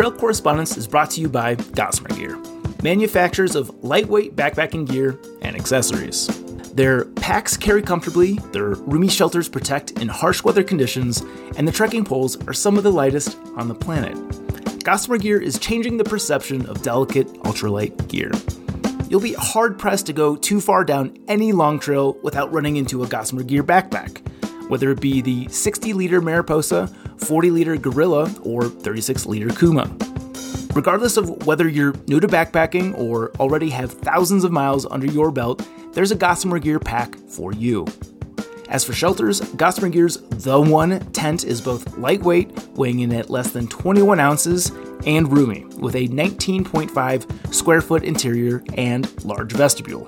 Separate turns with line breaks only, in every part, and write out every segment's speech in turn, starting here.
Trail Correspondence is brought to you by Gossamer Gear, manufacturers of lightweight backpacking gear and accessories. Their packs carry comfortably, their roomy shelters protect in harsh weather conditions, and the trekking poles are some of the lightest on the planet. Gossamer Gear is changing the perception of delicate ultralight gear. You'll be hard pressed to go too far down any long trail without running into a Gossamer Gear backpack, whether it be the 60 liter Mariposa, 40 liter Gorilla, or 36 liter Kuma. Regardless of whether you're new to backpacking or already have thousands of miles under your belt, there's a Gossamer Gear pack for you. As for shelters, Gossamer Gear's The One tent is both lightweight, weighing in at less than 21 ounces, and roomy, with a 19.5 square foot interior and large vestibule.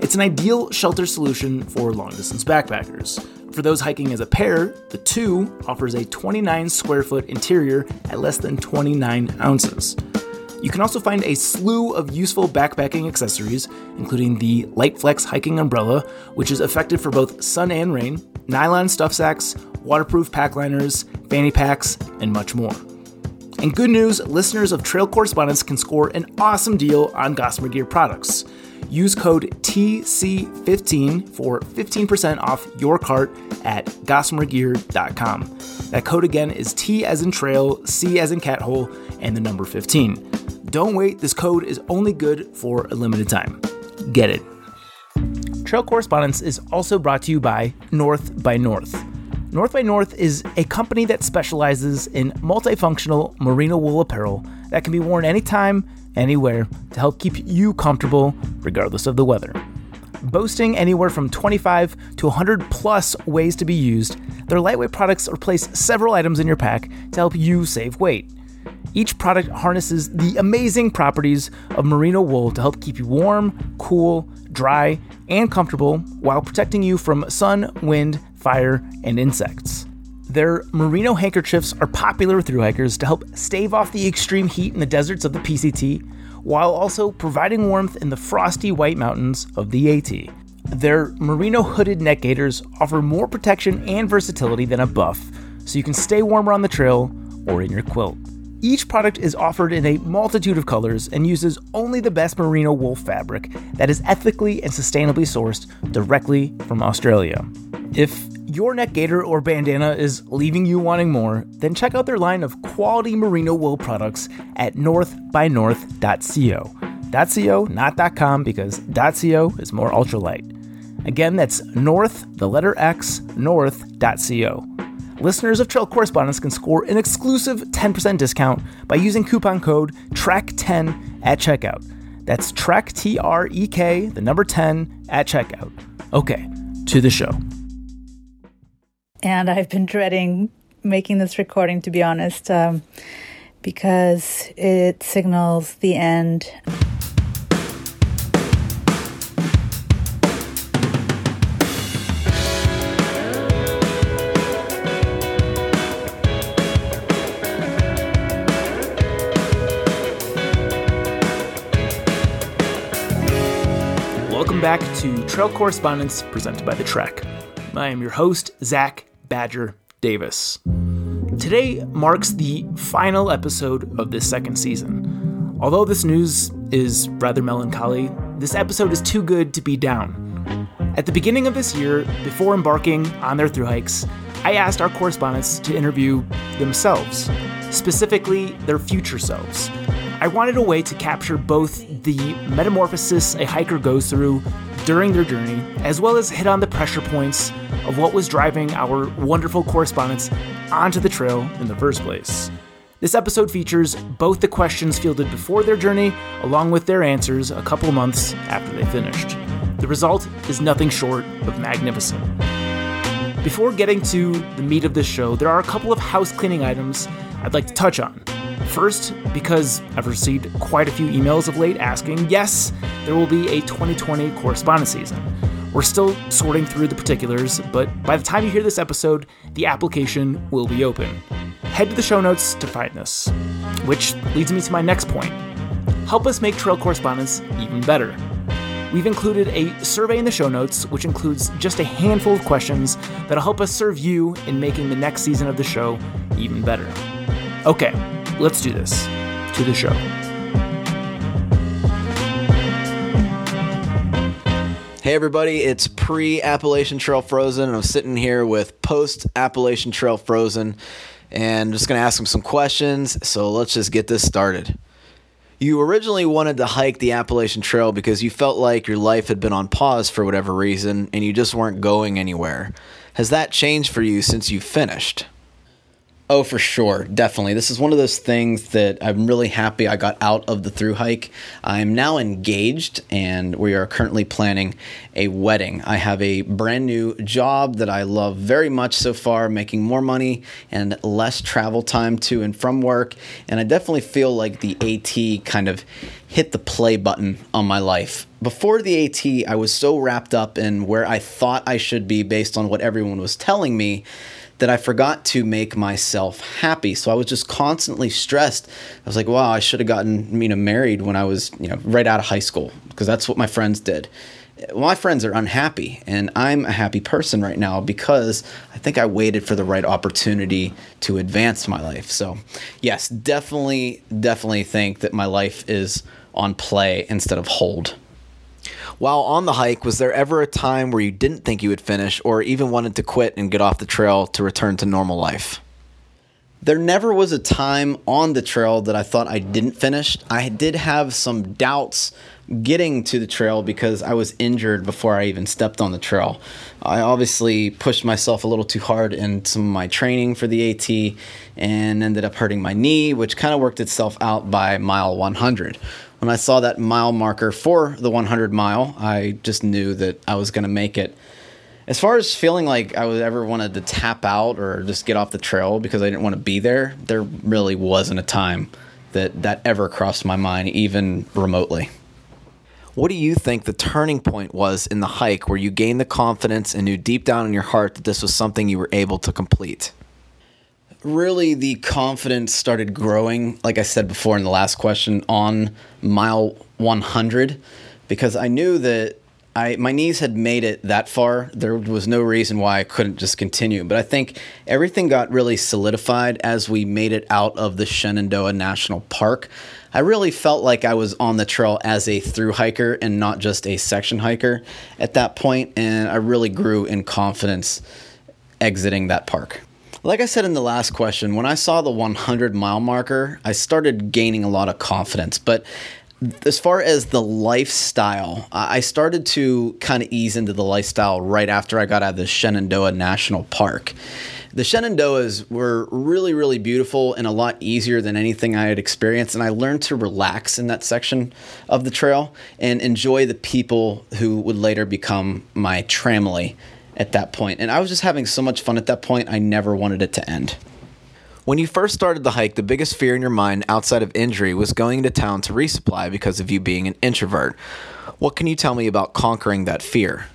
It's an ideal shelter solution for long distance backpackers. For those hiking as a pair, the 2 offers a 29 square foot interior at less than 29 ounces. You can also find a slew of useful backpacking accessories, including the Liteflex hiking umbrella, which is effective for both sun and rain, nylon stuff sacks, waterproof pack liners, fanny packs, and much more. And good news listeners of Trail Correspondence can score an awesome deal on Gossamer Gear products. Use code TC15 for 15% off your cart at gossamergear.com. That code again is T as in trail, C as in cat hole, and the number 15. Don't wait, this code is only good for a limited time. Get it. Trail Correspondence is also brought to you by North by North. North by North is a company that specializes in multifunctional merino wool apparel that can be worn anytime, anywhere to help keep you comfortable regardless of the weather. Boasting anywhere from 25 to 100 plus ways to be used, their lightweight products replace several items in your pack to help you save weight. Each product harnesses the amazing properties of merino wool to help keep you warm, cool, dry, and comfortable while protecting you from sun, wind, fire, and insects. Their merino handkerchiefs are popular with thru hikers to help stave off the extreme heat in the deserts of the PCT, while also providing warmth in the frosty white mountains of the AT. Their merino hooded neck gaiters offer more protection and versatility than a buff, so you can stay warmer on the trail or in your quilt. Each product is offered in a multitude of colors and uses only the best merino wool fabric that is ethically and sustainably sourced directly from Australia. If your neck gaiter or bandana is leaving you wanting more, then check out their line of quality merino wool products at northbynorth.co. .co, not .com, because .co is more ultralight. Again, that's north, the letter X, north.co. Listeners of Trail Correspondence can score an exclusive 10% discount by using coupon code TREK10 at checkout. That's TREK, T R E K, the number 10 at checkout. Okay, to the show.
And I've been dreading making this recording, to be honest, um, because it signals the end.
Welcome back to Trail Correspondence presented by The Trek. I am your host, Zach Badger Davis. Today marks the final episode of this second season. Although this news is rather melancholy, this episode is too good to be down. At the beginning of this year, before embarking on their thru hikes, I asked our correspondents to interview themselves, specifically their future selves. I wanted a way to capture both the metamorphosis a hiker goes through during their journey, as well as hit on the pressure points of what was driving our wonderful correspondents onto the trail in the first place. This episode features both the questions fielded before their journey, along with their answers a couple months after they finished. The result is nothing short of magnificent. Before getting to the meat of this show, there are a couple of house cleaning items I'd like to touch on. First, because I've received quite a few emails of late asking, yes, there will be a 2020 correspondence season. We're still sorting through the particulars, but by the time you hear this episode, the application will be open. Head to the show notes to find this. Which leads me to my next point. Help us make trail correspondence even better. We've included a survey in the show notes, which includes just a handful of questions that'll help us serve you in making the next season of the show even better. Okay, let's do this. to the show.
Hey everybody, it's pre Appalachian Trail Frozen, and I'm sitting here with post Appalachian Trail Frozen, and I'm just gonna ask him some questions. So let's just get this started. You originally wanted to hike the Appalachian Trail because you felt like your life had been on pause for whatever reason, and you just weren't going anywhere. Has that changed for you since you finished? Oh, for sure. Definitely. This is one of those things that I'm really happy I got out of the through hike. I'm now engaged and we are currently planning a wedding. I have a brand new job that I love very much so far, making more money and less travel time to and from work. And I definitely feel like the AT kind of hit the play button on my life. Before the AT, I was so wrapped up in where I thought I should be based on what everyone was telling me that I forgot to make myself happy. So I was just constantly stressed. I was like, wow, I should have gotten you know married when I was you know right out of high school because that's what my friends did. my friends are unhappy, and I'm a happy person right now because I think I waited for the right opportunity to advance my life. So, yes, definitely, definitely think that my life is on play instead of hold. While on the hike, was there ever a time where you didn't think you would finish or even wanted to quit and get off the trail to return to normal life? There never was a time on the trail that I thought I didn't finish. I did have some doubts getting to the trail because I was injured before I even stepped on the trail. I obviously pushed myself a little too hard in some of my training for the AT and ended up hurting my knee, which kind of worked itself out by mile 100 when I saw that mile marker for the 100 mile, I just knew that I was going to make it. As far as feeling like I was ever wanted to tap out or just get off the trail because I didn't want to be there, there really wasn't a time that that ever crossed my mind, even remotely. What do you think the turning point was in the hike where you gained the confidence and knew deep down in your heart that this was something you were able to complete? Really the confidence started growing, like I said before in the last question, on mile 100 because I knew that I my knees had made it that far. There was no reason why I couldn't just continue. But I think everything got really solidified as we made it out of the Shenandoah National Park. I really felt like I was on the trail as a through hiker and not just a section hiker at that point, and I really grew in confidence exiting that park. Like I said in the last question, when I saw the 100 mile marker, I started gaining a lot of confidence. But as far as the lifestyle, I started to kind of ease into the lifestyle right after I got out of the Shenandoah National Park. The Shenandoahs were really, really beautiful and a lot easier than anything I had experienced. And I learned to relax in that section of the trail and enjoy the people who would later become my tramily at that point. And I was just having so much fun at that point, I never wanted it to end. When you first started the hike, the biggest fear in your mind outside of injury was going into town to resupply because of you being an introvert. What can you tell me about conquering that fear?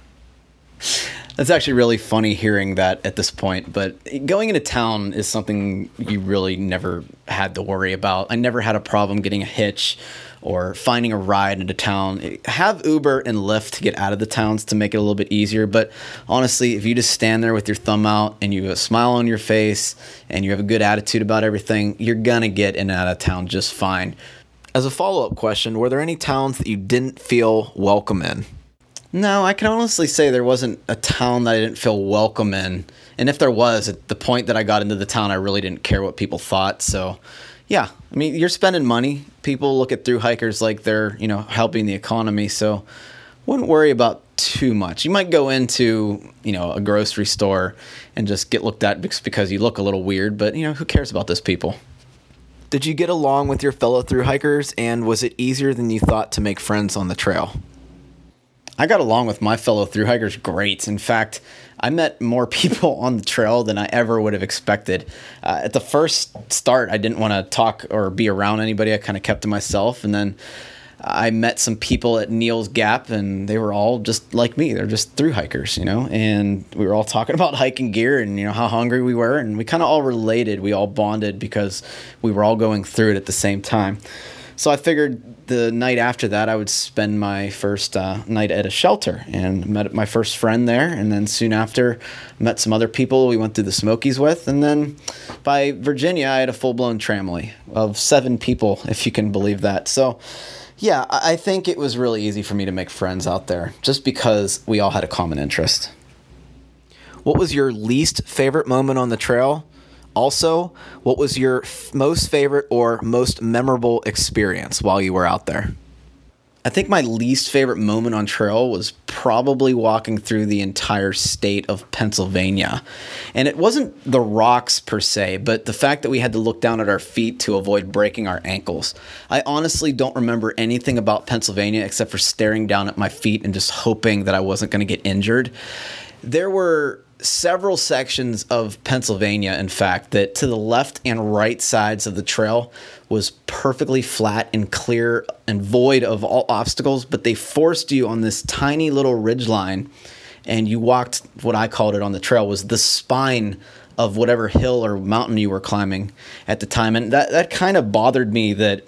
That's actually really funny hearing that at this point, but going into town is something you really never had to worry about. I never had a problem getting a hitch or finding a ride into town. Have Uber and Lyft to get out of the towns to make it a little bit easier. But honestly, if you just stand there with your thumb out and you have a smile on your face and you have a good attitude about everything, you're going to get in and out of town just fine. As a follow up question, were there any towns that you didn't feel welcome in? No, I can honestly say there wasn't a town that I didn't feel welcome in. And if there was, at the point that I got into the town, I really didn't care what people thought. So yeah, I mean, you're spending money. People look at through hikers like they're, you know, helping the economy. So wouldn't worry about too much. You might go into, you know, a grocery store and just get looked at because you look a little weird, but, you know, who cares about those people? Did you get along with your fellow through hikers and was it easier than you thought to make friends on the trail? I got along with my fellow through hikers great. In fact, I met more people on the trail than I ever would have expected. Uh, at the first start, I didn't want to talk or be around anybody. I kind of kept to myself. And then I met some people at Neels Gap, and they were all just like me. They're just through hikers, you know. And we were all talking about hiking gear and you know how hungry we were, and we kind of all related. We all bonded because we were all going through it at the same time. So I figured the night after that I would spend my first uh, night at a shelter and met my first friend there. And then soon after, met some other people we went through the Smokies with. And then by Virginia, I had a full blown tramily of seven people, if you can believe that. So yeah, I think it was really easy for me to make friends out there just because we all had a common interest. What was your least favorite moment on the trail? Also, what was your f- most favorite or most memorable experience while you were out there? I think my least favorite moment on trail was probably walking through the entire state of Pennsylvania. And it wasn't the rocks per se, but the fact that we had to look down at our feet to avoid breaking our ankles. I honestly don't remember anything about Pennsylvania except for staring down at my feet and just hoping that I wasn't going to get injured. There were several sections of Pennsylvania, in fact, that to the left and right sides of the trail was perfectly flat and clear and void of all obstacles, but they forced you on this tiny little ridge line and you walked what I called it on the trail was the spine of whatever hill or mountain you were climbing at the time. And that, that kind of bothered me that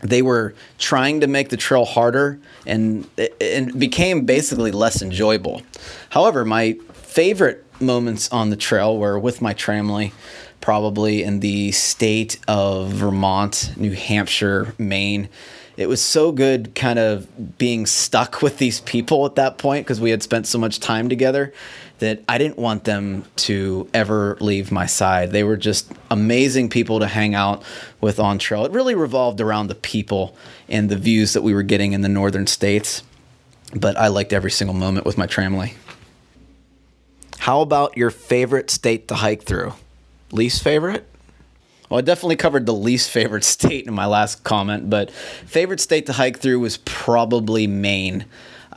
they were trying to make the trail harder and it became basically less enjoyable. However, my favorite moments on the trail were with my tramily, probably in the state of Vermont, New Hampshire, Maine. It was so good kind of being stuck with these people at that point because we had spent so much time together that I didn't want them to ever leave my side. They were just amazing people to hang out with on trail. It really revolved around the people and the views that we were getting in the northern states. But I liked every single moment with my tramily. How about your favorite state to hike through? Least favorite? Well, I definitely covered the least favorite state in my last comment, but favorite state to hike through was probably Maine.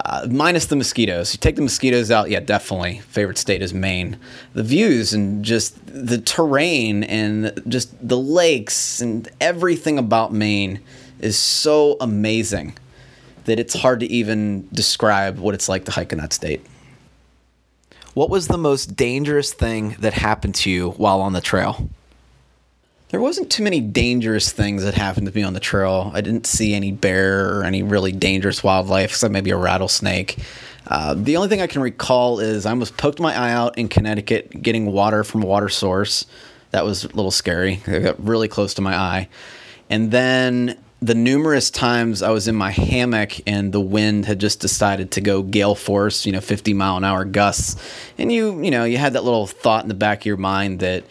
Uh, minus the mosquitoes. You take the mosquitoes out, yeah, definitely. Favorite state is Maine. The views and just the terrain and just the lakes and everything about Maine is so amazing that it's hard to even describe what it's like to hike in that state. What was the most dangerous thing that happened to you while on the trail? There wasn't too many dangerous things that happened to me on the trail. I didn't see any bear or any really dangerous wildlife, except maybe a rattlesnake. Uh, the only thing I can recall is I almost poked my eye out in Connecticut getting water from a water source. That was a little scary. It got really close to my eye. And then the numerous times I was in my hammock and the wind had just decided to go gale force, you know, 50 mile an hour gusts. And you, you know, you had that little thought in the back of your mind that,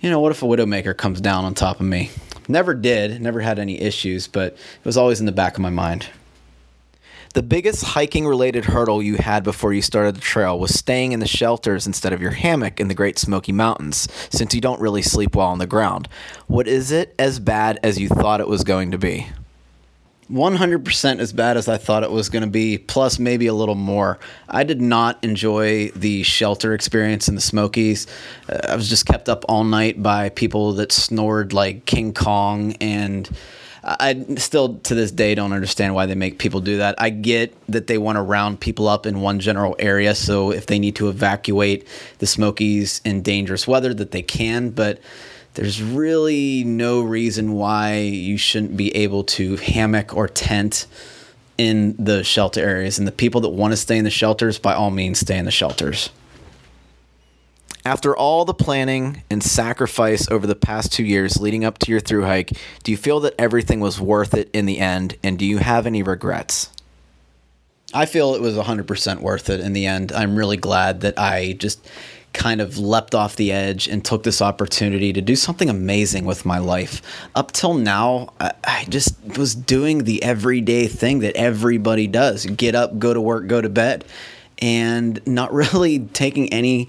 you know, what if a Widowmaker comes down on top of me? Never did, never had any issues, but it was always in the back of my mind. The biggest hiking related hurdle you had before you started the trail was staying in the shelters instead of your hammock in the Great Smoky Mountains, since you don't really sleep well on the ground. What is it as bad as you thought it was going to be? 100% as bad as I thought it was going to be, plus maybe a little more. I did not enjoy the shelter experience in the Smokies. Uh, I was just kept up all night by people that snored like King Kong and I still to this day don't understand why they make people do that. I get that they want to round people up in one general area, so if they need to evacuate the Smokies in dangerous weather, that they can. But there's really no reason why you shouldn't be able to hammock or tent in the shelter areas. And the people that want to stay in the shelters, by all means, stay in the shelters. After all the planning and sacrifice over the past two years leading up to your through hike, do you feel that everything was worth it in the end? And do you have any regrets? I feel it was 100% worth it in the end. I'm really glad that I just kind of leapt off the edge and took this opportunity to do something amazing with my life. Up till now, I, just was doing the everyday thing that everybody does get up, go to work, go to bed, and not really taking any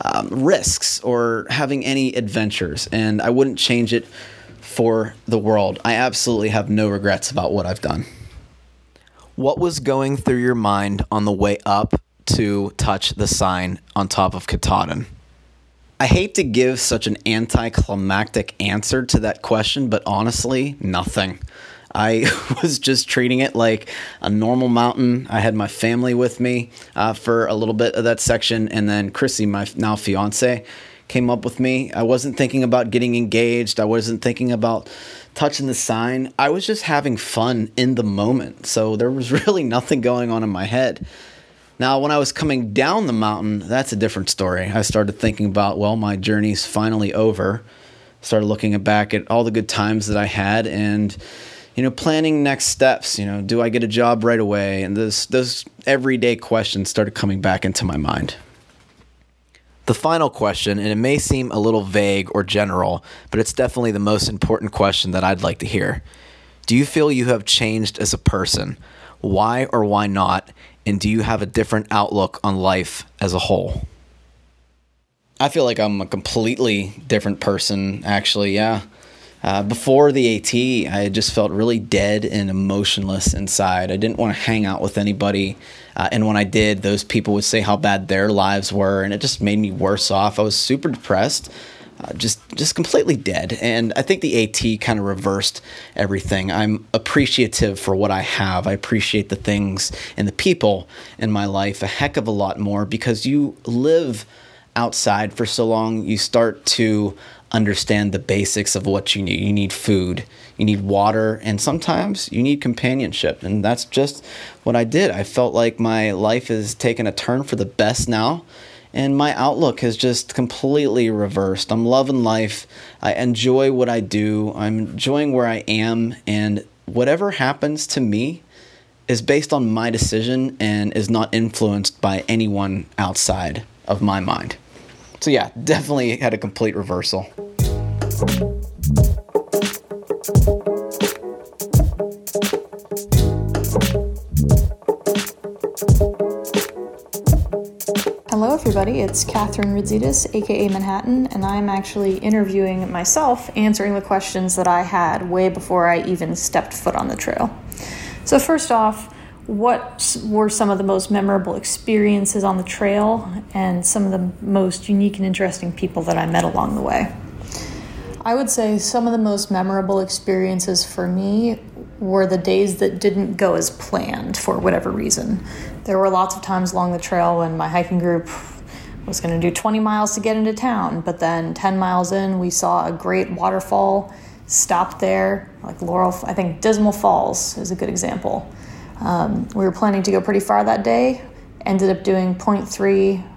um, risks or having any adventures. And I wouldn't change it for the world. I absolutely have no regrets about what I've done. What was going through your mind on the way up to touch the sign on top of Katahdin? I hate to give such an anticlimactic answer to that question, but honestly, nothing. I was just treating it like a normal mountain. I had my family with me uh, for a little bit of that section, and then Chrissy, my now fiance, came up with me. I wasn't thinking about getting engaged. I wasn't thinking about touching the sign. I was just having fun in the moment. So there was really nothing going on in my head. Now, when I was coming down the mountain, that's a different story. I started thinking about, well, my journey's finally over. Started looking back at all the good times that I had and you know, planning next steps. You know, do I get a job right away? And those those everyday questions started coming back into my mind. The final question, and it may seem a little vague or general, but it's definitely the most important question that I'd like to hear. Do you feel you have changed as a person? Why or why not? And do you have a different outlook on life as a whole? I feel like I'm a completely different person, actually, yeah. Uh, before the AT, I just felt really dead and emotionless inside. I didn't want to hang out with anybody. Uh, and when I did, those people would say how bad their lives were, and it just made me worse off. I was super depressed, uh, just just completely dead. And I think the AT kind of reversed everything. I'm appreciative for what I have. I appreciate the things and the people in my life a heck of a lot more because you live outside for so long, you start to understand the basics of what you need. You need food, you need water, and sometimes you need companionship. And that's just what I did. I felt like my life has taken a turn for the best now. And my outlook has just completely reversed. I'm loving life. I enjoy what I do. I'm enjoying where I am. And whatever happens to me is based on my decision and is not influenced by anyone outside of my mind. So, yeah, definitely had a complete reversal.
Hello, everybody. It's Catherine Ridzitis, aka Manhattan, and I'm actually interviewing myself, answering the questions that I had way before I even stepped foot on the trail. So, first off, what were some of the most memorable experiences on the trail and some of the most unique and interesting people that I met along the way? I would say some of the most memorable experiences for me were the days that didn't go as planned for whatever reason. There were lots of times along the trail when my hiking group was going to do 20 miles to get into town, but then 10 miles in, we saw a great waterfall, stopped there, like Laurel, I think Dismal Falls is a good example. Um, we were planning to go pretty far that day, ended up doing 0.3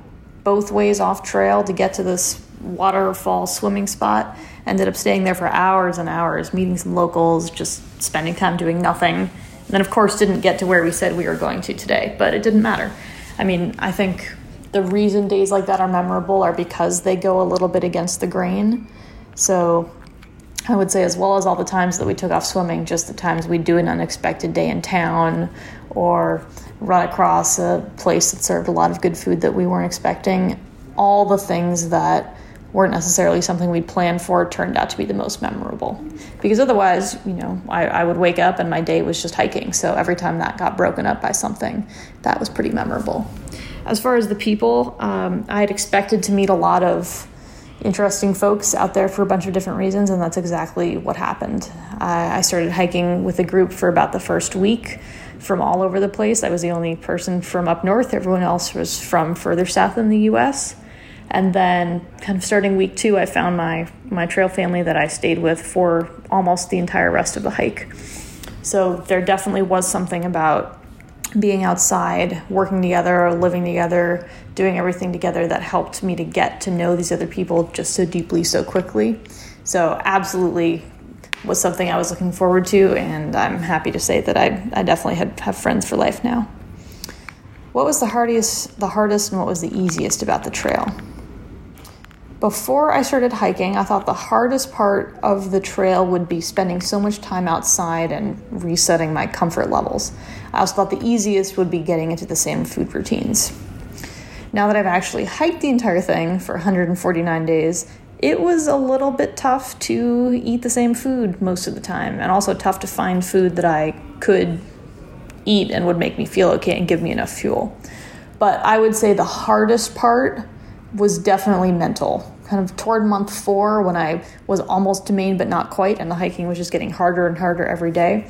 both ways off trail to get to this waterfall swimming spot ended up staying there for hours and hours, meeting some locals, just spending time doing nothing. And then, of course, didn't get to where we said we were going to today, but it didn't matter. I mean, I think the reason days like that are memorable are because they go a little bit against the grain. So I would say, as well as all the times that we took off swimming, just the times we do an unexpected day in town or run across a place that served a lot of good food that we weren't expecting, all the things that weren't necessarily something we'd planned for turned out to be the most memorable. Because otherwise, you know, I, I, would wake up and my day was just hiking. So every time that got broken up by something, that was pretty memorable. As far as the people, um, I had expected to meet a lot of interesting folks out there for a bunch of different reasons, and that's exactly what happened. I, I started hiking with a group for about the first week from all over the place. I was the only person from up north, everyone else was from further south in the US. And then, kind of starting week two, I found my my trail family that I stayed with for almost the entire rest of the hike. So there definitely was something about being outside, working together, living together, doing everything together that helped me to get to know these other people just so deeply, so quickly. So absolutely was something I was looking forward to, and I'm happy to say that I, I definitely had, have friends for life now. What was the hardest, the hardest, and what was the easiest about the trail? Before I started hiking, I thought the hardest part of the trail would be spending so much time outside and resetting my comfort levels. I also thought the easiest would be getting into the same food routines. Now that I've actually hiked the entire thing for 149 days, it was a little bit tough to eat the same food most of the time, and also tough to find food that I could eat and would make me feel okay and give me enough fuel. But I would say the hardest part was definitely mental kind of toward month four when I was almost to Maine but not quite, and the hiking was just getting harder and harder every day.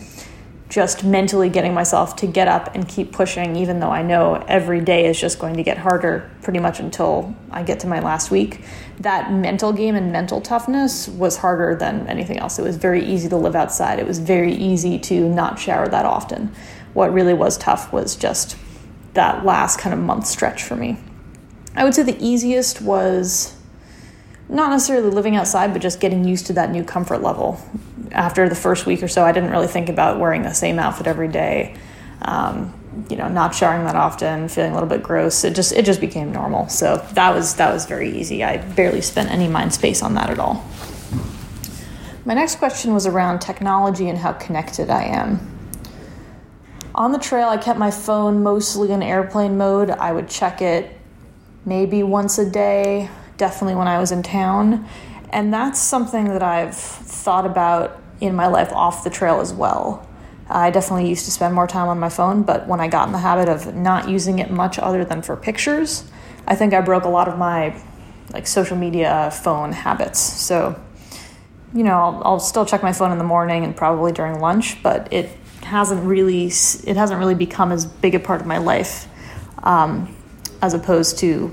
Just mentally getting myself to get up and keep pushing, even though I know every day is just going to get harder pretty much until I get to my last week. That mental game and mental toughness was harder than anything else. It was very easy to live outside, it was very easy to not shower that often. What really was tough was just that last kind of month stretch for me. I would say the easiest was not necessarily living outside, but just getting used to that new comfort level. After the first week or so, I didn't really think about wearing the same outfit every day. Um, you know, not showering that often, feeling a little bit gross. It just it just became normal. So that was that was very easy. I barely spent any mind space on that at all. My next question was around technology and how connected I am. On the trail, I kept my phone mostly in airplane mode. I would check it maybe once a day, definitely when I was in town. And that's something that I've thought about in my life off the trail as well. I definitely used to spend more time on my phone, but when I got in the habit of not using it much other than for pictures, I think I broke a lot of my like social media phone habits. So, you know, I'll, I'll still check my phone in the morning and probably during lunch, but it hasn't really it hasn't really become as big a part of my life um, as opposed to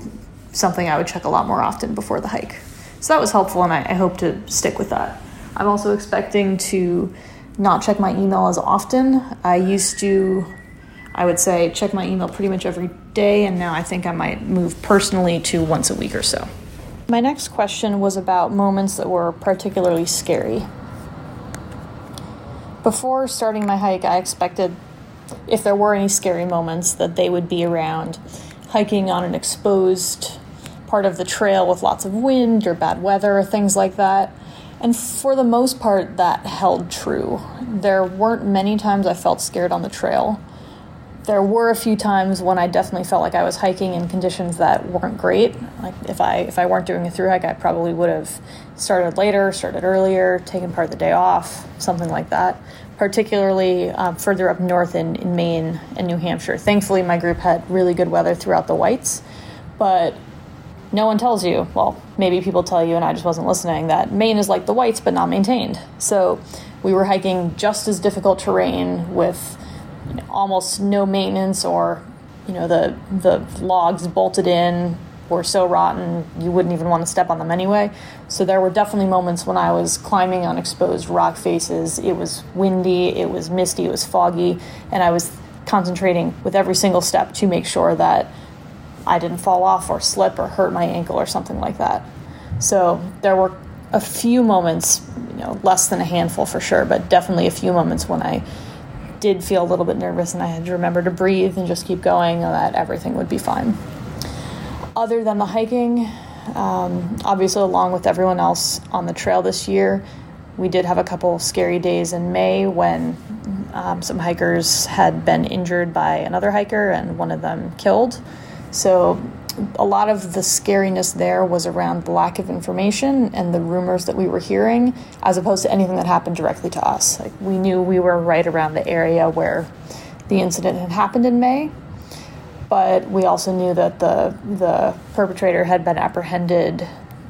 something I would check a lot more often before the hike. So that was helpful, and I, I hope to stick with that. I'm also expecting to not check my email as often. I used to, I would say, check my email pretty much every day, and now I think I might move personally to once a week or so. My next question was about moments that were particularly scary. Before starting my hike, I expected if there were any scary moments that they would be around hiking on an exposed part of the trail with lots of wind or bad weather or things like that. And for the most part, that held true. There weren't many times I felt scared on the trail. There were a few times when I definitely felt like I was hiking in conditions that weren't great. Like if I if I weren't doing a through hike, I probably would have started later, started earlier, taken part of the day off, something like that. Particularly um, further up north in, in Maine and New Hampshire. Thankfully, my group had really good weather throughout the whites, but no one tells you, well, maybe people tell you, and I just wasn't listening, that Maine is like the whites but not maintained. So we were hiking just as difficult terrain with you know, almost no maintenance or you know the the logs bolted in were so rotten you wouldn't even want to step on them anyway. So there were definitely moments when I was climbing on exposed rock faces. It was windy, it was misty, it was foggy, and I was concentrating with every single step to make sure that I didn't fall off or slip or hurt my ankle or something like that. So there were a few moments, you know, less than a handful for sure, but definitely a few moments when I did feel a little bit nervous and I had to remember to breathe and just keep going and that everything would be fine. Other than the hiking, um, obviously, along with everyone else on the trail this year, we did have a couple scary days in May when um, some hikers had been injured by another hiker and one of them killed. So a lot of the scariness there was around the lack of information and the rumors that we were hearing, as opposed to anything that happened directly to us. Like we knew we were right around the area where the incident had happened in May, but we also knew that the the perpetrator had been apprehended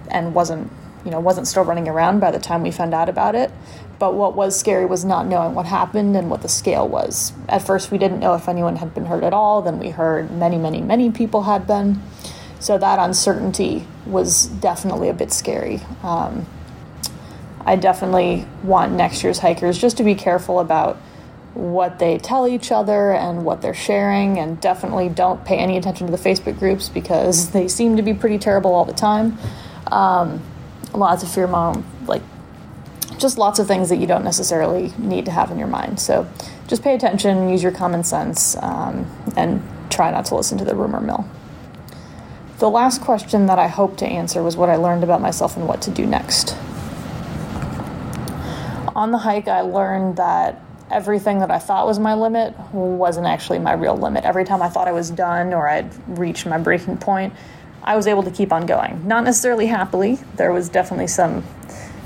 and wasn't you know wasn't still running around by the time we found out about it. But what was scary was not knowing what happened and what the scale was. At first, we didn't know if anyone had been hurt at all. Then we heard many, many, many people had been. So that uncertainty was definitely a bit scary. Um, I definitely want next year's hikers just to be careful about what they tell each other and what they're sharing, and definitely don't pay any attention to the Facebook groups because they seem to be pretty terrible all the time. Um, lots of fear mom like just lots of things that you don't necessarily need to have in your mind. So just pay attention, use your common sense, um, and try not to listen to the rumor mill. The last question that I hope to answer was what I learned about myself and what to do next. On the hike, I learned that everything that I thought was my limit wasn't actually my real limit. Every time I thought I was done or I'd reached my breaking point, I was able to keep on going. Not necessarily happily, there was definitely some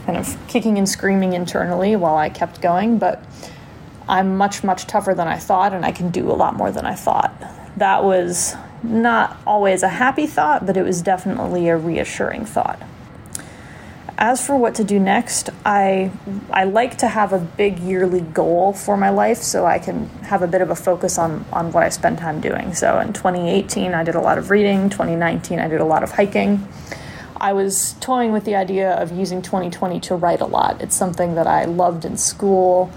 kind of kicking and screaming internally while I kept going, but I'm much, much tougher than I thought, and I can do a lot more than I thought. That was not always a happy thought, but it was definitely a reassuring thought. As for what to do next, I I like to have a big yearly goal for my life so I can have a bit of a focus on on what I spend time doing. So in 2018 I did a lot of reading, 2019 I did a lot of hiking. I was toying with the idea of using 2020 to write a lot. It's something that I loved in school.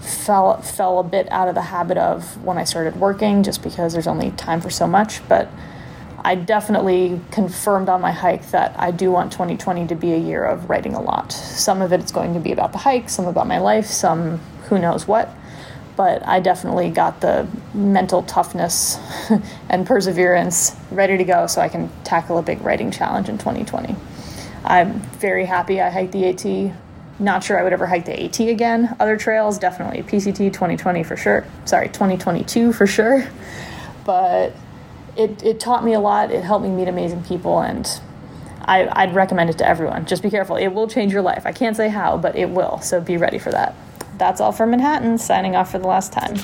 Fell fell a bit out of the habit of when I started working just because there's only time for so much, but I definitely confirmed on my hike that I do want 2020 to be a year of writing a lot. Some of it is going to be about the hike, some about my life, some who knows what. But I definitely got the mental toughness and perseverance ready to go so I can tackle a big writing challenge in 2020. I'm very happy I hiked the AT. Not sure I would ever hike the AT again. Other trails, definitely PCT 2020 for sure. Sorry, 2022 for sure. But it, it taught me a lot. It helped me meet amazing people, and I, I'd recommend it to everyone. Just be careful. It will change your life. I can't say how, but it will. So be ready for that. That's all from Manhattan, signing off for the last time.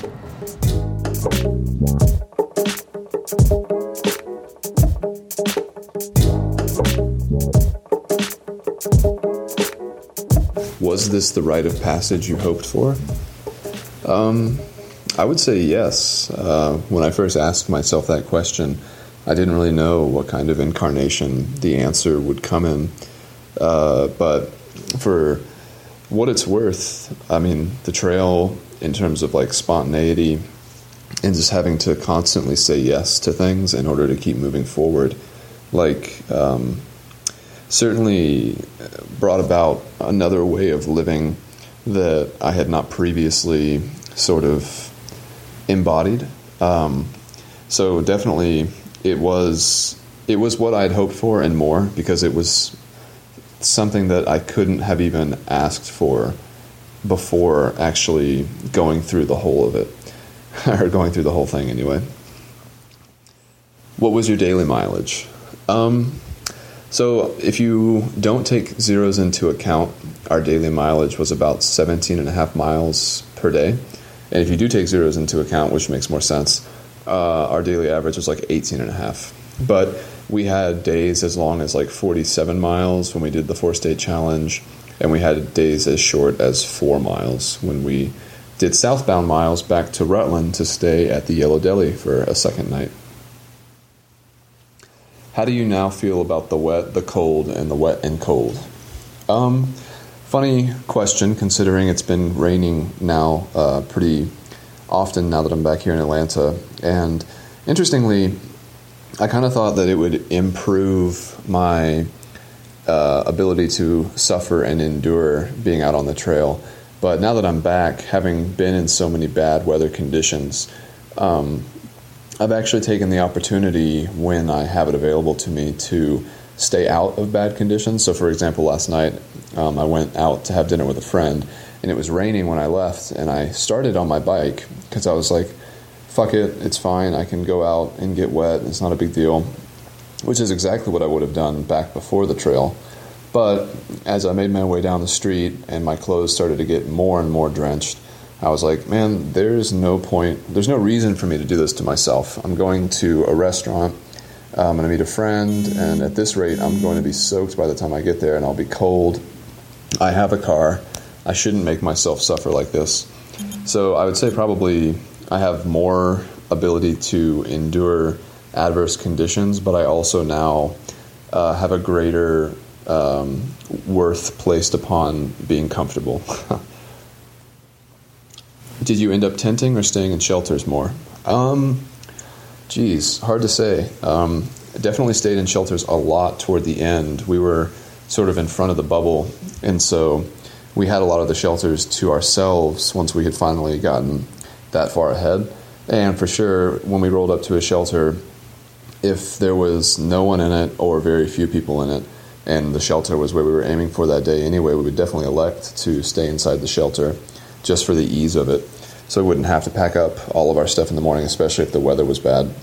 Was this the rite of passage you hoped for? Um, I would say yes. Uh, when I first asked myself that question, I didn't really know what kind of incarnation the answer would come in. Uh, but for what it's worth, I mean, the trail in terms of like spontaneity and just having to constantly say yes to things in order to keep moving forward, like, um, certainly brought about another way of living that I had not previously sort of embodied. Um, so definitely, it was it was what I'd hoped for and more because it was something that I couldn't have even asked for before actually going through the whole of it, or going through the whole thing anyway. What was your daily mileage? Um, so, if you don't take zeros into account, our daily mileage was about 17 and a half miles per day. And if you do take zeros into account, which makes more sense, uh, our daily average was like 18 and a half. But we had days as long as like 47 miles when we did the four state challenge, and we had days as short as four miles when we did southbound miles back to Rutland to stay at the Yellow Deli for a second night. How do you now feel about the wet, the cold, and the wet and cold? Um, Funny question, considering it's been raining now uh, pretty often now that I'm back here in Atlanta. And interestingly, I kind of thought that it would improve my uh, ability to suffer and endure being out on the trail. But now that I'm back, having been in so many bad weather conditions, um, I've actually taken the opportunity when I have it available to me to stay out of bad conditions. So, for example, last night um, I went out to have dinner with a friend, and it was raining when I left, and I started on my bike because I was like, fuck it, it's fine, I can go out and get wet, it's not a big deal, which is exactly what I would have done back before the trail. But as I made my way down the street and my clothes started to get more and more drenched, I was like, man, there's no point, there's no reason for me to do this to myself. I'm going to a restaurant I'm going to meet a friend, and at this rate, I'm going to be soaked by the time I get there, and I'll be cold. I have a car. I shouldn't make myself suffer like this. So I would say probably I have more ability to endure adverse conditions, but I also now uh, have a greater um, worth placed upon being comfortable. Did you end up tenting or staying in shelters more? Um, Geez, hard to say. Um, definitely stayed in shelters a lot toward the end. We were sort of in front of the bubble, and so we had a lot of the shelters to ourselves once we had finally gotten that far ahead. And for sure, when we rolled up to a shelter, if there was no one in it or very few people in it, and the shelter was where we were aiming for that day anyway, we would definitely elect to stay inside the shelter just for the ease of it so we wouldn't have to pack up all of our stuff in the morning, especially if the weather was bad.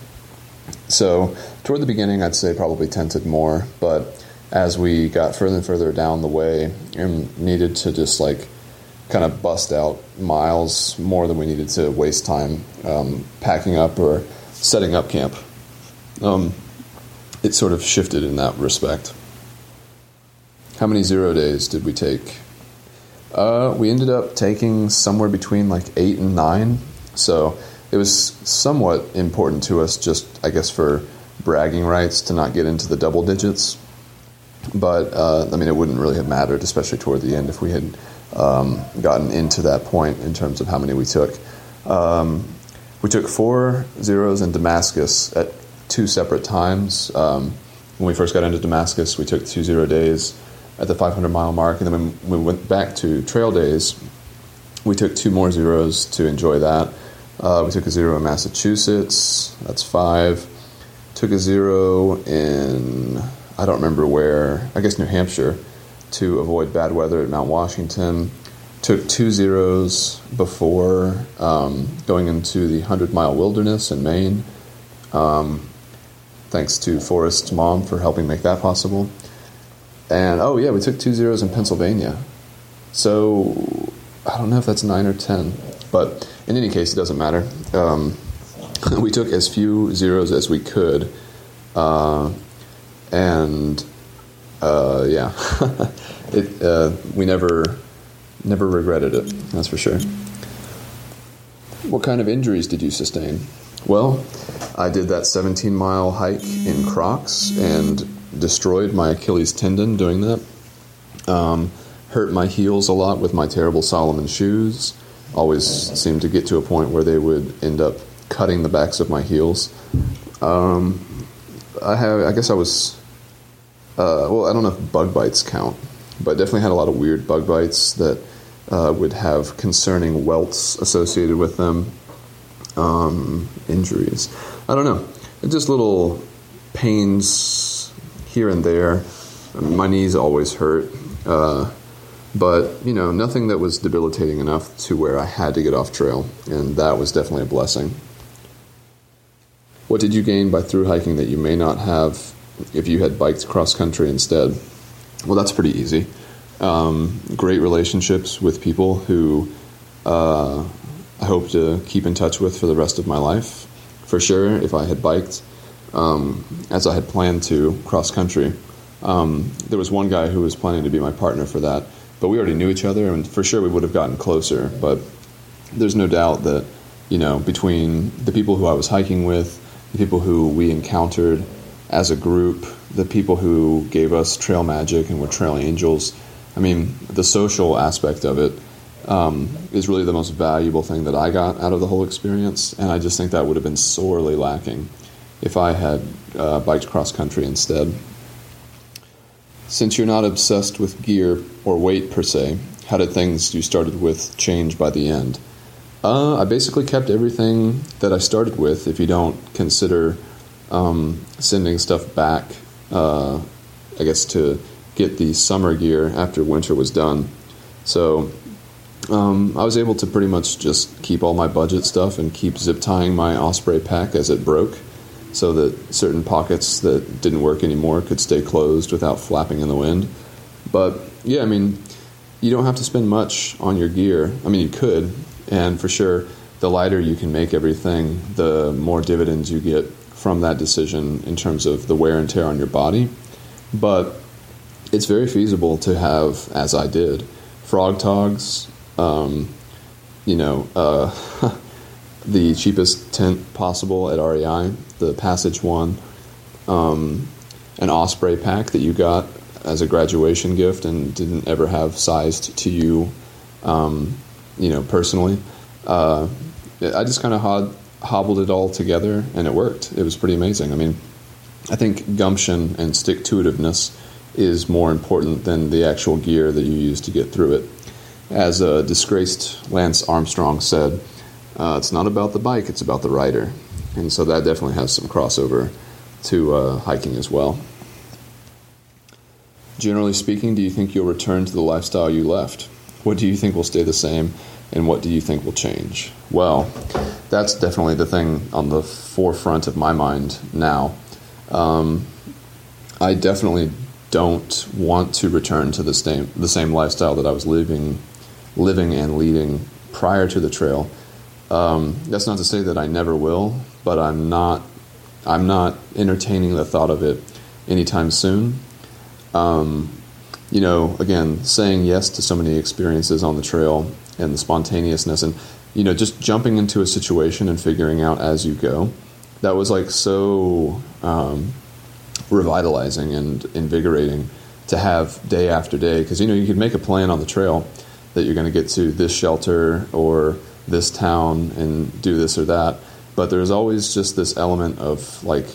So, toward the beginning, I'd say probably tented more, but as we got further and further down the way and needed to just like kind of bust out miles more than we needed to waste time um, packing up or setting up camp, um, it sort of shifted in that respect. how many zero days did we take? Uh, we ended up taking somewhere between like eight and nine. So it was somewhat important to us, just I guess for bragging rights, to not get into the double digits. But uh, I mean, it wouldn't really have mattered, especially toward the end, if we had um, gotten into that point in terms of how many we took. Um, we took four zeros in Damascus at two separate times. Um, when we first got into Damascus, we took two zero days at the 500 mile mark, and then when we went back to trail days, we took two more zeros to enjoy that. Uh, we took a zero in Massachusetts, that's five. Took a zero in, I don't remember where, I guess New Hampshire, to avoid bad weather at Mount Washington. Took two zeros before um, going into the 100 mile wilderness in Maine. Um, thanks to Forrest's mom for helping make that possible. And oh, yeah, we took two zeros in Pennsylvania. So I don't know if that's nine or ten, but in any case, it doesn't matter. Um, we took as few zeros as we could, uh, and uh, yeah, it, uh, we never never regretted it. That's for sure. What kind of injuries did you sustain? Well, I did that 17 mile hike in Crocs and destroyed my Achilles tendon doing that. Um, hurt my heels a lot with my terrible Salomon shoes. Always seemed to get to a point where they would end up cutting the backs of my heels. Um, I have, I guess I was, uh, well, I don't know if bug bites count, but definitely had a lot of weird bug bites that uh, would have concerning welts associated with them. Um, injuries. I don't know. Just little pains here and there. My knees always hurt. Uh, but, you know, nothing that was debilitating enough to where I had to get off trail. And that was definitely a blessing. What did you gain by through hiking that you may not have if you had biked cross country instead? Well, that's pretty easy. Um, great relationships with people who uh, I hope to keep in touch with for the rest of my life. For sure, if I had biked um, as I had planned to cross country, um, there was one guy who was planning to be my partner for that, but we already knew each other, and for sure we would have gotten closer. But there's no doubt that you know between the people who I was hiking with, the people who we encountered as a group, the people who gave us trail magic and were trail angels. I mean, the social aspect of it um, is really the most valuable thing that I got out of the whole experience, and I just think that would have been sorely lacking if I had uh, biked cross country instead. Since you're not obsessed with gear or weight per se, how did things you started with change by the end? Uh, I basically kept everything that I started with, if you don't consider um, sending stuff back, uh, I guess, to get the summer gear after winter was done. So um, I was able to pretty much just keep all my budget stuff and keep zip tying my Osprey pack as it broke so that certain pockets that didn't work anymore could stay closed without flapping in the wind. But yeah, I mean, you don't have to spend much on your gear. I mean, you could, and for sure, the lighter you can make everything, the more dividends you get from that decision in terms of the wear and tear on your body. But it's very feasible to have, as I did, Frogg Toggs, um, you know, uh, the cheapest tent possible at REI, the Passage one, um, an Osprey pack that you got as a graduation gift and didn't ever have sized to you, um, you know, personally. Uh, I just kind of hob- hobbled it all together and it worked. It was pretty amazing. I mean, I think gumption and stick to itiveness is more important than the actual gear that you use to get through it. As a disgraced Lance Armstrong said, uh, it's not about the bike, it's about the rider. And so that definitely has some crossover to uh, hiking as well. Generally speaking, do you think you'll return to the lifestyle you left? What do you think will stay the same, and what do you think will change? Well, that's definitely the thing on the forefront of my mind now. Um, I definitely don't want to return to the same the same lifestyle that I was living living and leading prior to the trail. Um, that's not to say that I never will, but I'm not I'm not entertaining the thought of it anytime soon. Um, you know, again, saying yes to so many experiences on the trail and the spontaneousness and, you know, just jumping into a situation and figuring out as you go. That was like so um, revitalizing and invigorating to have day after day because, you know, you could make a plan on the trail that you're going to get to this shelter or this town and do this or that. But there's always just this element of like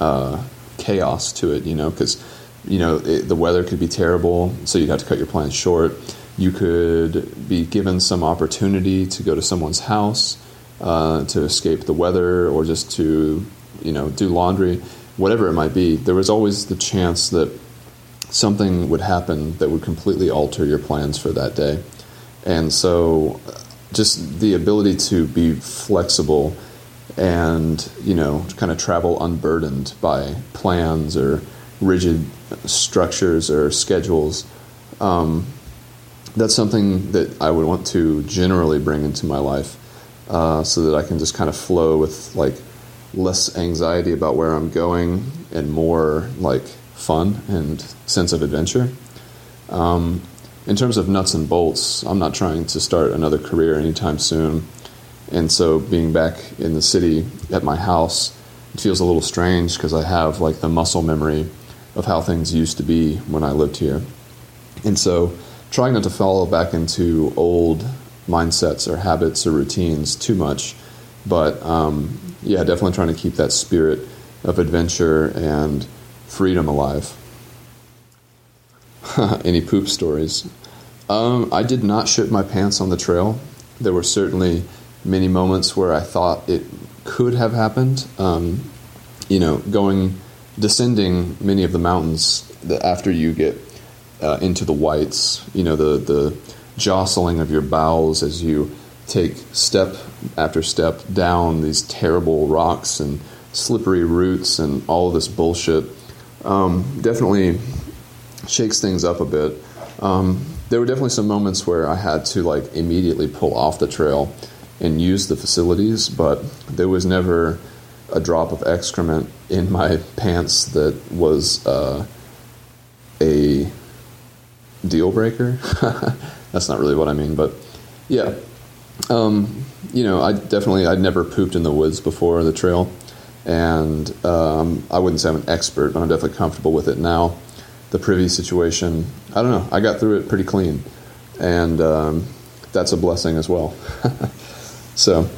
uh, chaos to it, you know, because you know it, the weather could be terrible, so you'd have to cut your plans short. You could be given some opportunity to go to someone's house uh, to escape the weather, or just to you know do laundry, whatever it might be. There was always the chance that something would happen that would completely alter your plans for that day, and so just the ability to be flexible and you know kind of travel unburdened by plans or rigid structures or schedules um, that's something that i would want to generally bring into my life uh, so that i can just kind of flow with like less anxiety about where i'm going and more like fun and sense of adventure. Um, in terms of nuts and bolts i'm not trying to start another career anytime soon. And so being back in the city at my house feels a little strange because I have like the muscle memory of how things used to be when I lived here. And so trying not to fall back into old mindsets or habits or routines too much, but um, yeah, definitely trying to keep that spirit of adventure and freedom alive. Any poop stories? Um, I did not shit my pants on the trail. There were certainly many moments where I thought it could have happened. Um, you know, going descending many of the mountains after you get uh, into the whites, you know, the the jostling of your bowels as you take step after step down these terrible rocks and slippery roots and all this bullshit um, definitely shakes things up a bit. Um, there were definitely some moments where I had to like immediately pull off the trail and use the facilities, but there was never a drop of excrement in my pants that was uh, a deal breaker. That's not really what I mean, but yeah. Um, you know, I definitely I'd never pooped in the woods before the trail, and um, I wouldn't say I'm an expert, but I'm definitely comfortable with it now. The privy situation, I don't know. I got through it pretty clean, and um, that's a blessing as well. So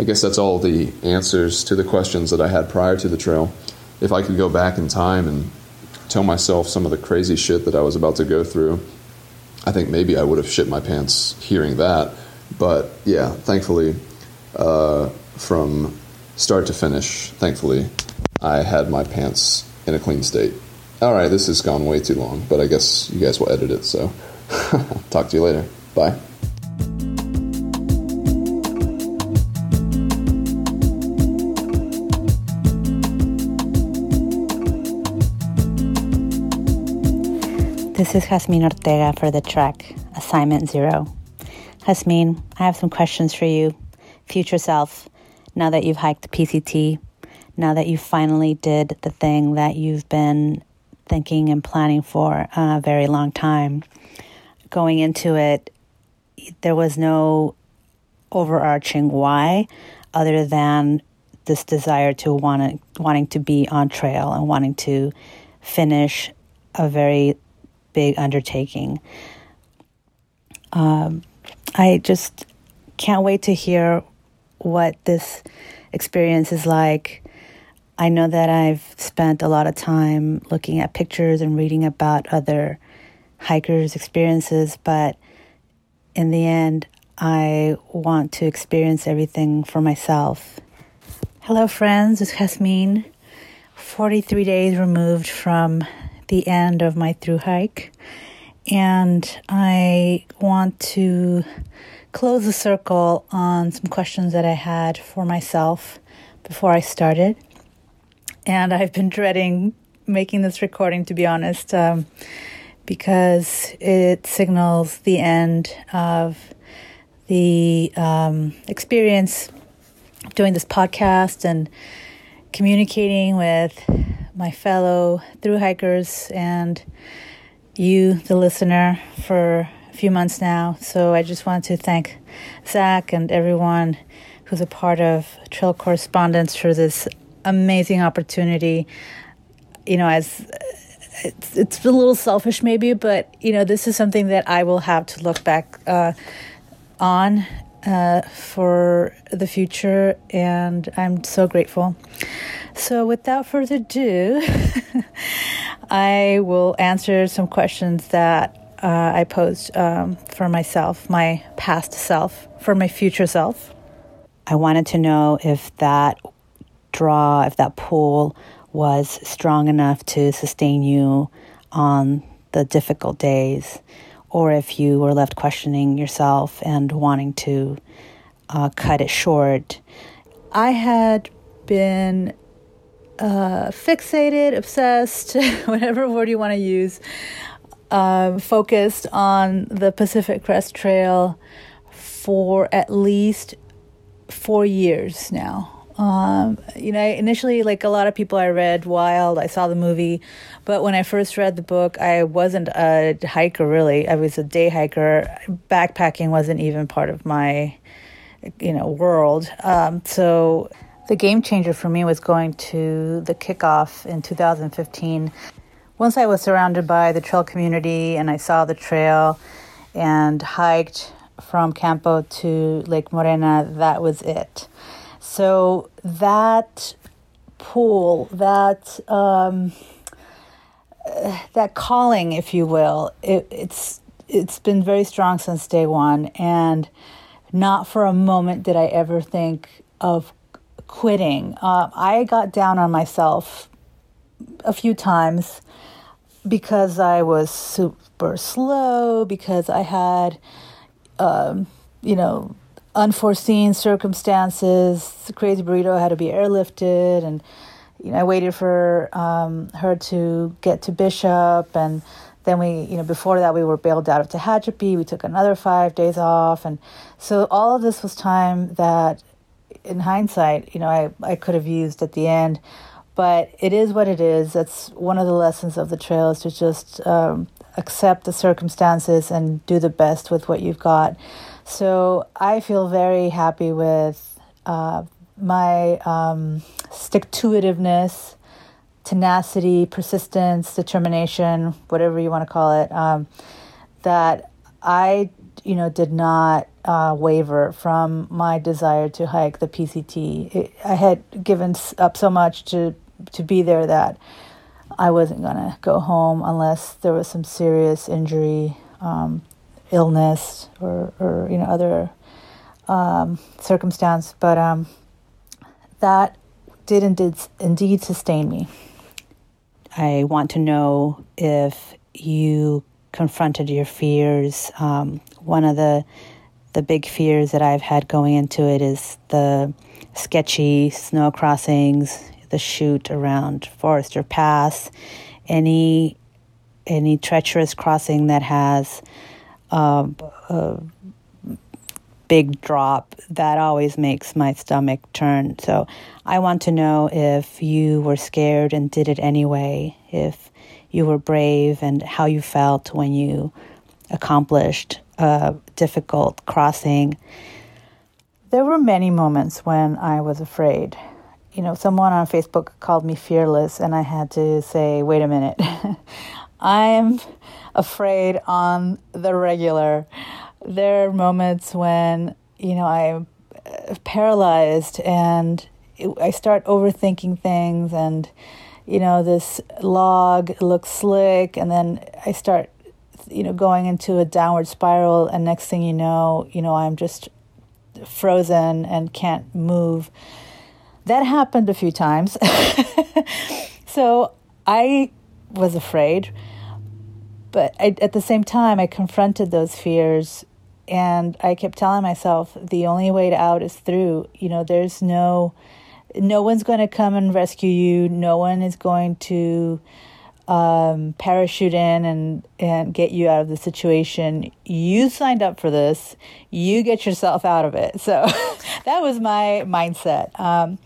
I guess that's all the answers to the questions that I had prior to the trail. If I could go back in time and tell myself some of the crazy shit that I was about to go through, I think maybe I would have shit my pants hearing that. But yeah, thankfully, uh, from start to finish, thankfully, I had my pants in a clean state. All right, this has gone way too long, but I guess you guys will edit it, so talk to you later. Bye.
This is Jasmine Ortega for the Trek Assignment Zero. Jasmine, I have some questions for you. Future self, now that you've hiked PCT, now that you finally did the thing that you've been thinking and planning for a very long time, going into it, there was no overarching why other than this desire to want wanting to be on trail and wanting to finish a very big undertaking. Um, I just can't wait to hear what this experience is like. I know that I've spent a lot of time looking at pictures and reading about other hikers' experiences, but in the end, I want to experience everything for myself. Hello, friends. It's Jasmine. 43 days removed from the end of my through hike. And I want to close the circle on some questions that I had for myself before I started. And I've been dreading making this recording, to be honest, um, because it signals the end of the um, experience doing this podcast and communicating with my fellow through hikers and you, the listener, for a few months now. So I just want to thank Zach and everyone who's a part of Trail Correspondents for this amazing opportunity. You know, as it's, it's a little selfish maybe, but you know, this is something that I will have to look back uh, on uh, for the future, and I'm so grateful. So, without further ado, I will answer some questions that uh, I posed um, for myself, my past self, for my future self. I wanted to know if that draw, if that pull was strong enough to sustain you on the difficult days, or if you were left questioning yourself and wanting to uh, cut it short. I had been uh, fixated, obsessed, whatever word you want to use, uh, focused on the Pacific Crest Trail for at least four years now. Um, you know, initially, like a lot of people, I read Wild, I saw the movie, but when I first read the book, I wasn't a hiker really. I was a day hiker. Backpacking wasn't even part of my, you know, world. Um, so the game changer for me was going to the kickoff in 2015. Once I was surrounded by the trail community and I saw the trail and hiked from Campo to Lake Morena, that was it. So that pull, that um, that calling, if you will, it, it's it's been very strong since day one, and not for a moment did I ever think of quitting. Uh, I got down on myself a few times because I was super slow, because I had, um, you know, unforeseen circumstances. Crazy burrito had to be airlifted, and you know, I waited for um, her to get to Bishop, and then we, you know, before that we were bailed out of Tehachapi. We took another five days off, and so all of this was time that, in hindsight, you know, I I could have used at the end. But it is what it is. That's one of the lessons of the trail is to just um, accept the circumstances and do the best with what you've got. So I feel very happy with uh, my um, stick to itiveness, tenacity, persistence, determination, whatever you want to call it. Um, that I, you know, did not uh, waver from my desire to hike the PCT. It, I had given up so much to to be there that I wasn't gonna go home unless there was some serious injury. Um, illness or, or you know other um, circumstance, but um, that did indeed, indeed sustain me. I want to know if you confronted your fears. Um, one of the the big fears that I've had going into it is the sketchy snow crossings, the chute around Forester Pass, any any treacherous crossing that has a, a big drop, that always makes my stomach turn. So I want to know if you were scared and did it anyway, if you were brave and how you felt when you accomplished a difficult crossing. There were many moments when I was afraid. You know, someone on Facebook called me fearless, and I had to say, wait a minute. I am afraid on the regular. There are moments when, you know, I'm uh, paralyzed and I start overthinking things and, you know, this log looks slick and then I start, you know, going into a downward spiral and next thing you know, you know, I'm just frozen and can't move. That happened a few times. so I was afraid but I, at the same time, I confronted those fears and I kept telling myself the only way out is through. You know, there's no, no one's going to come and rescue you. No one is going to um, parachute in and, and get you out of the situation. You signed up for this. You get yourself out of it. So that was my mindset um,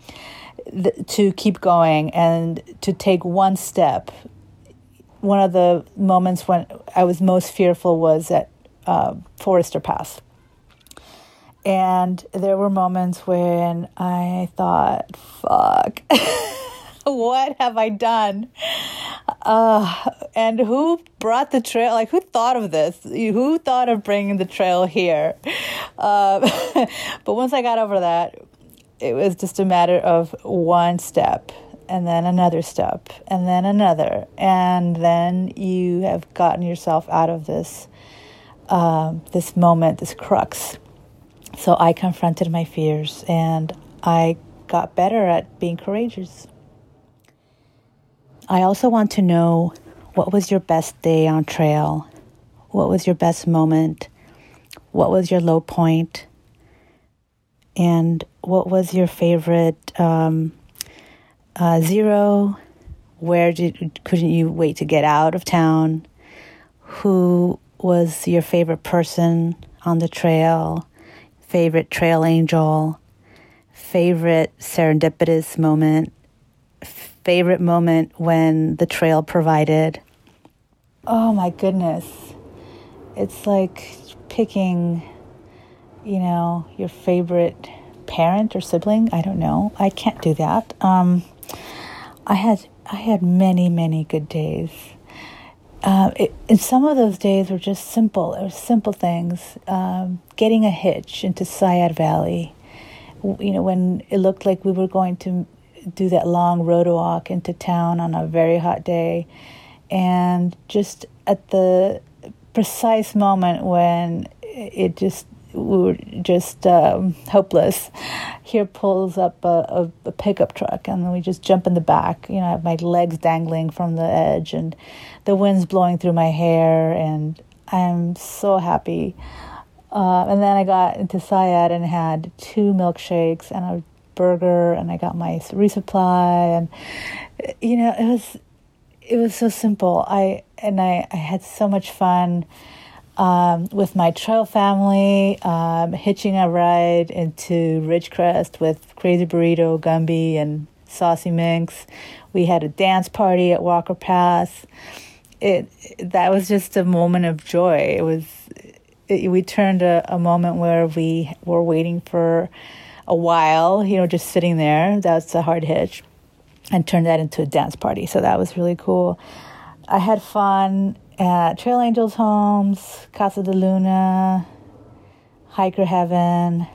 th- to keep going and to take one step one of the moments when I was most fearful was at uh, Forester Pass. And there were moments when I thought, fuck, what have I done? Uh, and who brought the trail? Like, who thought of this? Who thought of bringing the trail here? Uh, but once I got over that, it was just a matter of one step and then another step and then another. And then you have gotten yourself out of this, uh, this moment, this crux. So I confronted my fears and I got better at being courageous. I also want to know what was your best day on trail? What was your best moment? What was your low point? And what was your favorite um, uh, zero? Where did couldn't you wait to get out of town? Who was your favorite person on the trail? Favorite trail angel? Favorite serendipitous moment? Favorite moment when the trail provided? Oh my goodness. It's like picking, you know, your favorite parent or sibling. I don't know. I can't do that. Um, I had I had many many good days. Uh, it, and some of those days were just simple. It was simple things. Um, getting a hitch into Seiad Valley, you know, when it looked like we were going to do that long road walk into town on a very hot day, and just at the precise moment when it just we were just um, hopeless. Here pulls up a, a, a, pickup truck, and we just jump in the back. You know, I have my legs dangling from the edge, and the wind's blowing through my hair, and I'm so happy. Uh, and then I got into Seiad and had two milkshakes and a burger, and I got my resupply, and you know, it was it was so simple. I and I, I had so much fun um, with my trail family, um, hitching a ride into Ridgecrest with Crazy Burrito, Gumby, and Saucy Minx. We had a dance party at Walker Pass. It that was just a moment of joy. It was it, we turned a, a moment where we were waiting for a while, you know, just sitting there. That's a hard hitch, and turned that into a dance party. So that was really cool. I had fun at Trail Angels Homes, Casa de Luna, Hiker Heaven.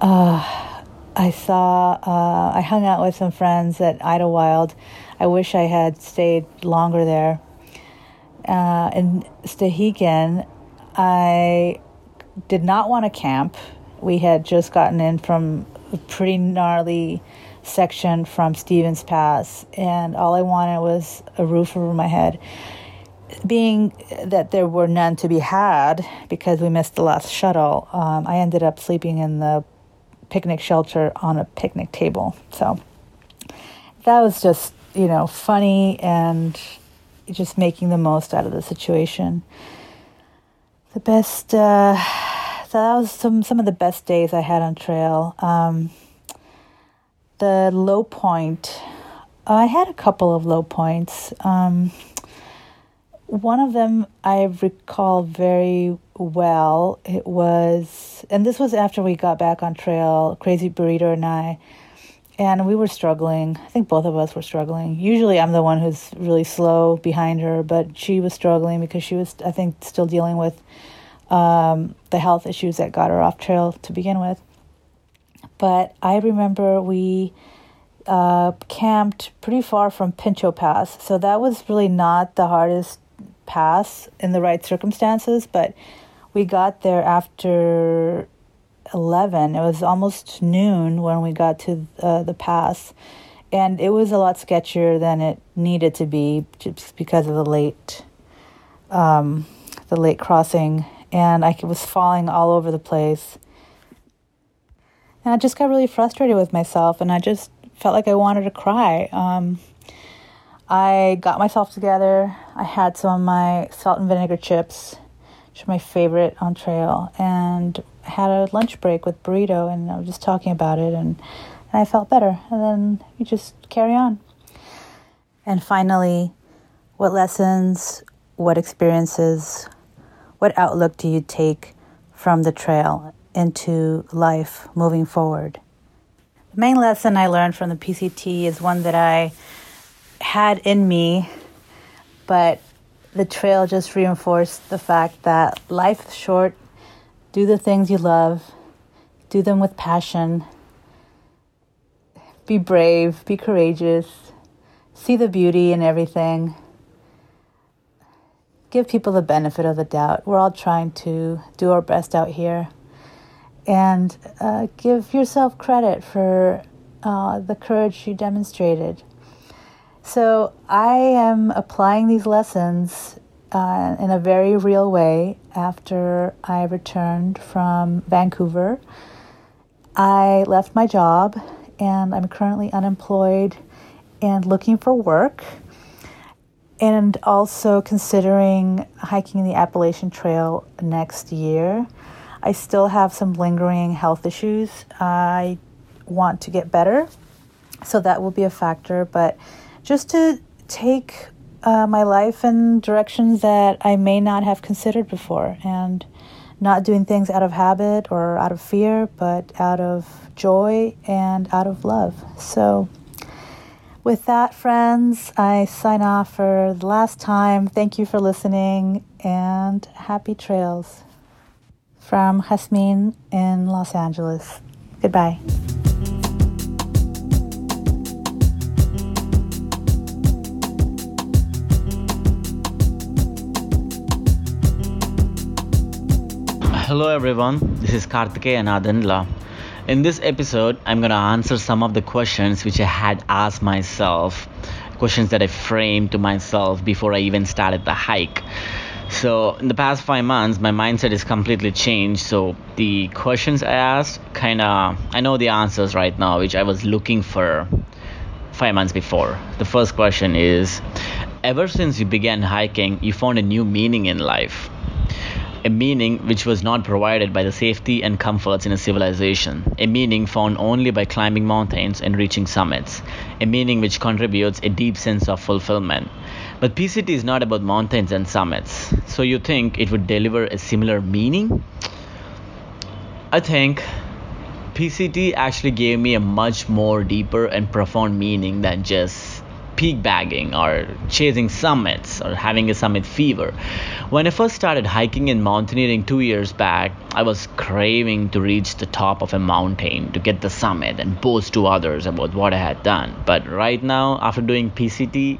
Uh, I saw, uh, I hung out with some friends at Idyllwild. I wish I had stayed longer there. Uh, in Stehekin, I did not want to camp. We had just gotten in from a pretty gnarly section from Stevens Pass, and all I wanted was a roof over my head being that there were none to be had because we missed the last shuttle, um, I ended up sleeping in the picnic shelter on a picnic table. So that was just, you know, funny and just making the most out of the situation. The best, uh, so that was some, some of the best days I had on trail. Um, the low point, I had a couple of low points. Um, one of them I recall very well. It was, and this was after we got back on trail, Crazy Burrito and I, and we were struggling. I think both of us were struggling. Usually I'm the one who's really slow behind her, but she was struggling because she was, I think, still dealing with um, the health issues that got her off trail to begin with. But I remember we uh, camped pretty far from Pinchot Pass, so that was really not the hardest pass in the right circumstances, but we got there after 11. It was almost noon when we got to uh, the pass, and it was a lot sketchier than it needed to be just because of the late, um, the late crossing, and I was falling all over the place. And I just got really frustrated with myself, and I just felt like I wanted to cry. Um, I got myself together. I had some of my salt and vinegar chips, which are my favorite on trail, and I had a lunch break with burrito, and I was just talking about it, and, and I felt better. And then you just carry on. And finally, What lessons, what experiences, what outlook do you take from the trail into life moving forward? The main lesson I learned from the PCT is one that I had in me, but the trail just reinforced the fact that life is short. Do the things you love, do them with passion. Be brave, be courageous, see the beauty in everything. Give people the benefit of the doubt. We're all trying to do our best out here. And uh, give yourself credit for uh, the courage you demonstrated. So I am applying these lessons uh, in a very real way after I returned from Vancouver. I left my job and I'm currently unemployed and looking for work and also considering hiking the Appalachian Trail next year. I still have some lingering health issues. I want to get better, so that will be a factor, but just to take uh, my life in directions that I may not have considered before and not doing things out of habit or out of fear, but out of joy and out of love. So, with that, friends, I sign off for the last time. Thank you for listening and happy trails from Jasmine in Los Angeles. Goodbye.
Hello everyone, this is Karthikeyan Adandla. In this episode, I'm going to answer some of the questions which I had asked myself, questions that I framed to myself before I even started the hike. So, in the past five months, my mindset is completely changed. So, the questions I asked kind of, I know the answers right now, which I was looking for five months before. The first question is Ever since you began hiking, you found a new meaning in life a meaning which was not provided by the safety and comforts in a civilization, a meaning found only by climbing mountains and reaching summits, a meaning which contributes a deep sense of fulfillment. But PCT is not about mountains and summits, so you think it would deliver a similar meaning? I think PCT actually gave me a much more deeper and profound meaning than just peak bagging or chasing summits or having a summit fever. When I first started hiking and mountaineering two years back, I was craving to reach the top of a mountain to get the summit and boast to others about what I had done. But right now, after doing PCT,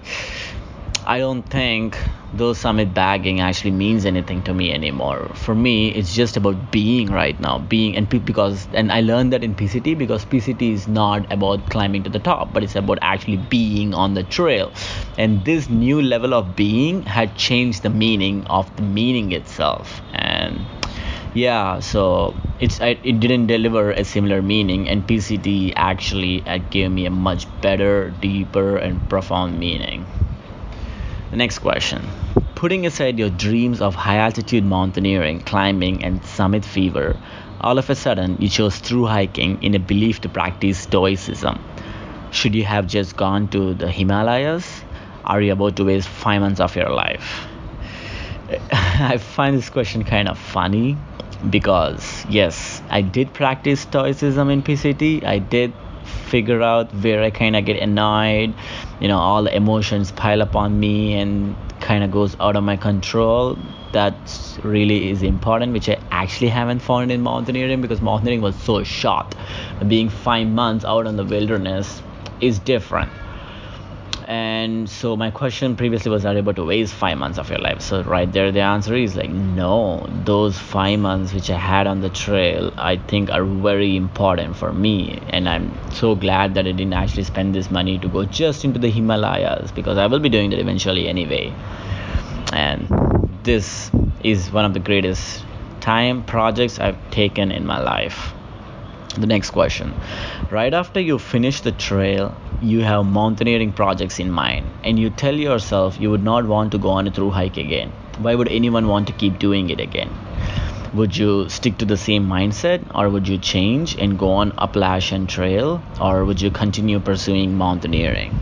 I don't think those summit bagging actually means anything to me anymore. For me, it's just about being right now, being and because and I learned that in PCT because PCT is not about climbing to the top, but it's about actually being on the trail. And this new level of being had changed the meaning of the meaning itself. And yeah, so it's it didn't deliver a similar meaning, and PCT actually uh, gave me a much better, deeper, and profound meaning. The next question. Putting aside your dreams of high altitude mountaineering, climbing, and summit fever, all of a sudden you chose through hiking in a belief to practice stoicism. Should you have just gone to the Himalayas? Are you about to waste five months of your life? I find this question kind of funny because, yes, I did practice stoicism in PCT. I did figure out where I kind of get annoyed, you know, all the emotions pile up on me and kind of goes out of my control. That really is important, which I actually haven't found in mountaineering because mountaineering was so short. Being five months out in the wilderness is different and so my question previously was are you able to waste five months of your life? So right there the answer is like no. Those five months which i had on the trail i think are very important for me. And i'm so glad that i didn't actually spend this money to go just into the himalayas because i will be doing that eventually anyway. And this is one of the greatest time projects i've taken in my life. The next question. Right after you finish the trail you have mountaineering projects in mind and you tell yourself you would not want to go on a through hike again why would anyone want to keep doing it again? Would you stick to the same mindset or would you change and go on appalachian trail or would you continue pursuing mountaineering?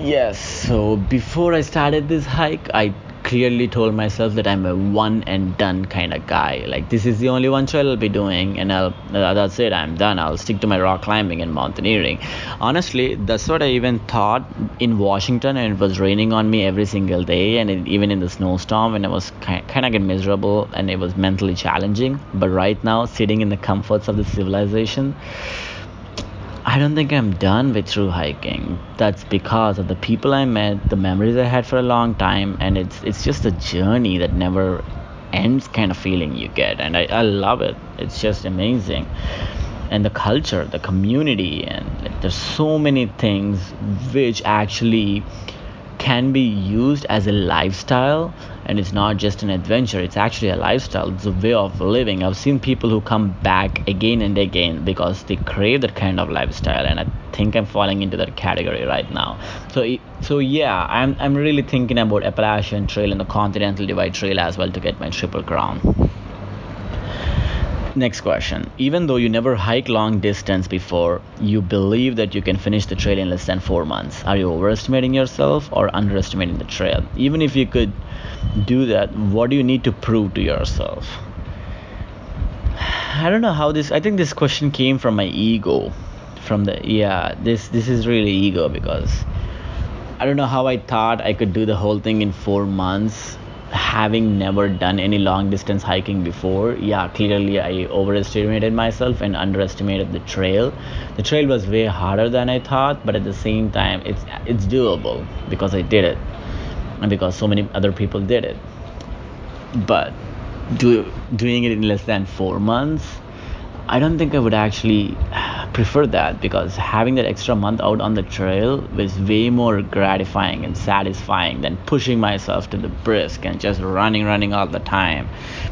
Yes, so before I started this hike, I clearly told myself that I'm a one and done kind of guy. Like this is the only one trail I'll be doing, and I'll that's it. I'm done. I'll stick to my rock climbing and mountaineering. Honestly, that's what I even thought in Washington, and it was raining on me every single day, and it, even in the snowstorm, and I was kind of miserable, and it was mentally challenging. But right now, sitting in the comforts of the civilization I don't think I'm done with through hiking. That's because of the people I met, the memories I had for a long time, and it's it's just a journey that never ends kind of feeling you get, and I, I love it. It's just amazing. And the culture, the community, and like, there's so many things which actually can be used as a lifestyle and it's not just an adventure it's actually a lifestyle. It's a way of living. I've seen people who come back again and again because they crave that kind of lifestyle and i think i'm falling into that category right now. So so yeah i'm i'm really thinking about appalachian trail and the continental divide trail as well to get my triple crown Next question. Even though you never hiked long distance before, you believe that you can finish the trail in less than four months. Are you overestimating yourself or underestimating the trail? Even if you could do that, what do you need to prove to yourself? I don't know how this. I think this question came from my ego. From the yeah, this this is really ego because I don't know how I thought I could do the whole thing in four months having never done any long distance hiking before yeah clearly i overestimated myself and underestimated the trail. The trail was way harder than i thought but at the same time it's it's doable because i did it and because so many other people did it. But do, doing it in less than four months I don't think I would actually prefer that because having that extra month out on the trail was way more gratifying and satisfying than pushing myself to the brisk and just running, running all the time.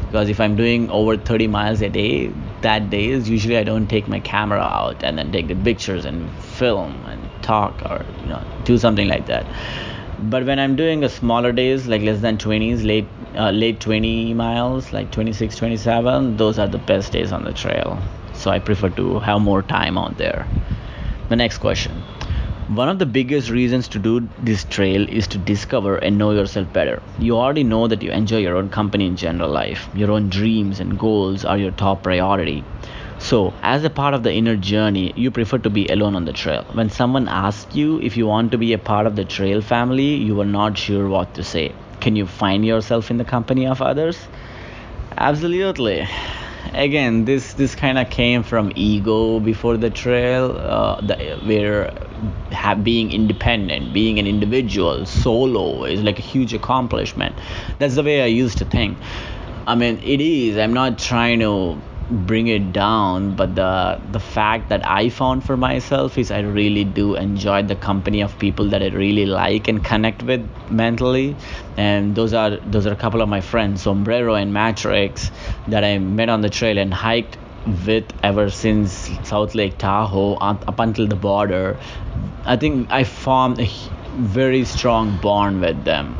Because if I'm doing over 30 miles a day, that days usually I don't take my camera out and then take the pictures and film and talk or you know do something like that but when i'm doing a smaller days like less than 20s late uh, late 20 miles like 26 27 those are the best days on the trail so i prefer to have more time out there the next question one of the biggest reasons to do this trail is to discover and know yourself better. You already know that you enjoy your own company in general life. Your own dreams and goals are your top priority. So, as a part of the inner journey, you prefer to be alone on the trail. When someone asks you if you want to be a part of the trail family, you are not sure what to say. Can you find yourself in the company of others? Absolutely. Again, this this kind of came from ego before the trail, uh, where being independent, being an individual, solo is like a huge accomplishment. That's the way I used to think. I mean, it is. I'm not trying to bring it down but the the fact that i found for myself is i really do enjoy the company of people that i really like and connect with mentally. And those are those are a couple of my friends sombrero and matrix that i met on the trail and hiked with ever since south lake tahoe up until the border. I think i formed a very strong bond with them.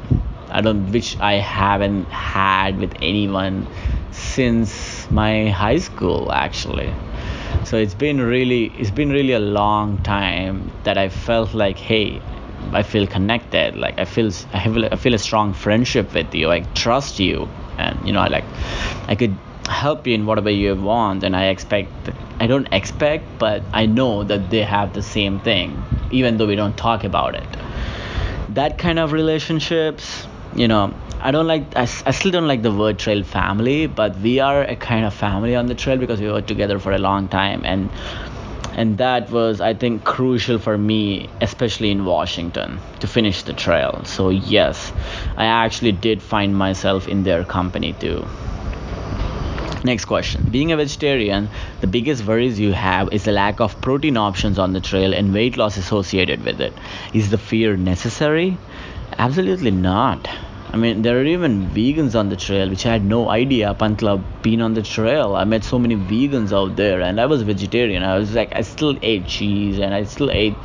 I don't which i haven't had with anyone since my high school actually. So it's been really it's been really a long time that i felt like hey i feel connected. Like i feel i have i feel a strong friendship with you. I trust you. And you know i like i could help you in whatever you want. And i expect i don't expect but i know that they have the same thing even though we don't talk about it. That kind of relationships you know I don't like I, I still don't like the word trail family but we are a kind of family on the trail because we were together for a long time and and that was I think crucial for me especially in Washington to finish the trail so yes I actually did find myself in their company too Next question. Being a vegetarian, the biggest worries you have is the lack of protein options on the trail and weight loss associated with it. Is the fear necessary? Absolutely not. I mean, there are even vegans on the trail, which I had no idea up until I've been on the trail. I met so many vegans out there, and I was vegetarian. I was like, I still ate cheese, and I still ate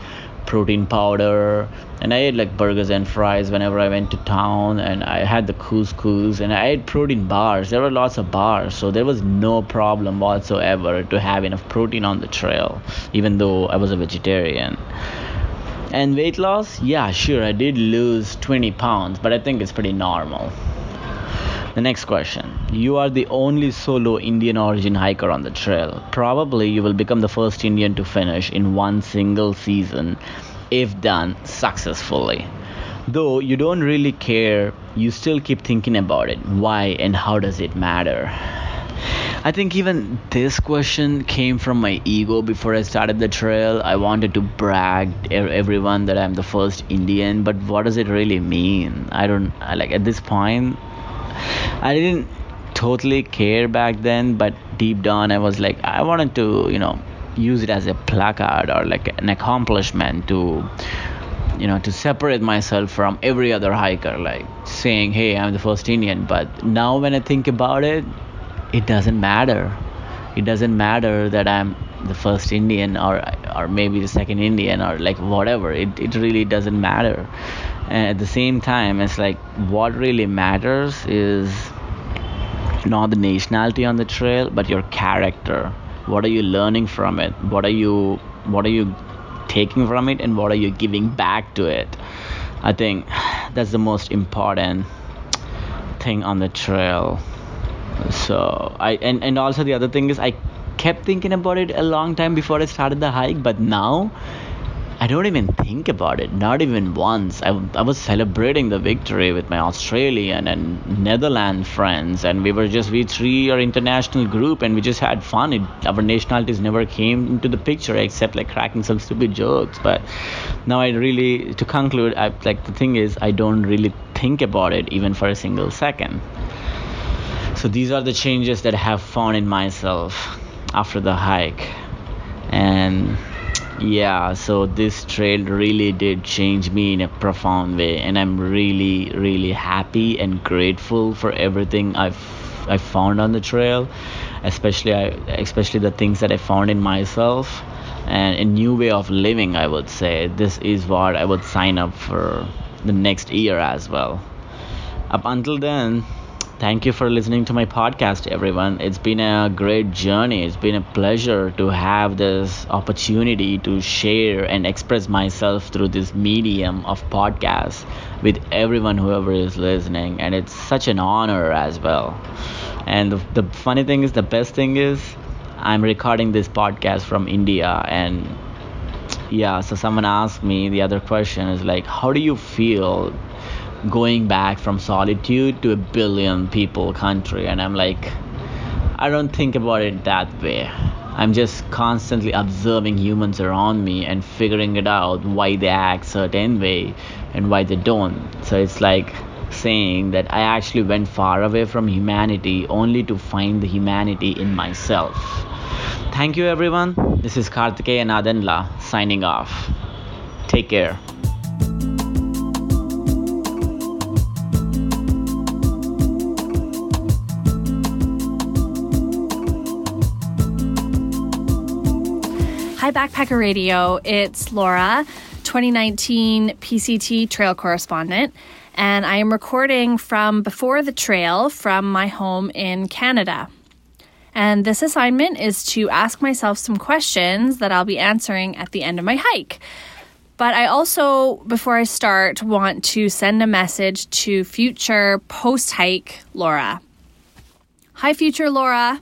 protein powder, and I ate like burgers and fries whenever I went to town, and I had the couscous, and I ate protein bars. There were lots of bars, so there was no problem whatsoever to have enough protein on the trail, even though I was a vegetarian And weight loss? Yeah, sure, I did lose 20 pounds, but I think it's pretty normal. The next question. You are the only solo Indian origin hiker on the trail. Probably you will become the first Indian to finish in one single season if done successfully. Though you don't really care, you still keep thinking about it. Why and how does it matter? I think even this question came from my ego before I started the trail. I wanted to brag everyone that I'm the first Indian, but what does it really mean? I don't like at this point. I didn't totally care back then, but deep down I was like I wanted to, you know, use it as a placard or like an accomplishment to you know to separate myself from every other hiker like saying hey i'm the first indian but now when i think about it it doesn't matter. It doesn't matter that I'm the first Indian or or maybe the second Indian or like whatever. It it really doesn't matter. And at the same time, it's like what really matters is not the nationality on the trail, but your character. What are you learning from it? What are you what are you taking from it and what are you giving back to it? I think that's the most important thing on the trail so i and, and also the other thing is i kept thinking about it a long time before i started the hike but now i don't even think about it. Not even once. I, I was celebrating the victory with my australian and netherlands friends and we were just we three are international group and we just had fun. It, our nationalities never came into the picture except like cracking some stupid jokes. But now i really to conclude i like the thing is i don't really think about it even for a single second so these are the changes that I have found in myself after the hike. And yeah, so this trail really did change me in a profound way and I'm really really happy and grateful for everything I've I found on the trail, especially I, especially the things that I found in myself and a new way of living I would say this is what I would sign up for the next year as well. Up until then Thank you for listening to my podcast, everyone. It's been a great journey. It's been a pleasure to have this opportunity to share and express myself through this medium of podcast with everyone, whoever is listening. And it's such an honor as well. And the, the funny thing is, the best thing is, I'm recording this podcast from India. And yeah, so someone asked me the other question is like, how do you feel going back from solitude to a billion people country and i'm like i don't think about it that way. I'm just constantly observing humans around me and figuring it out why they act certain way and why they don't. So it's like saying that i actually went far away from humanity only to find the humanity in myself. Thank you everyone. This is kartikeya nadanla signing off. Take care
Backpacker Radio. It's Laura, 2019 PCT trail correspondent, and I am recording from before the trail from my home in Canada. And this assignment is to ask myself some questions that I'll be answering at the end of my hike. But I also, before I start, want to send a message to future post hike Laura. Hi, future Laura.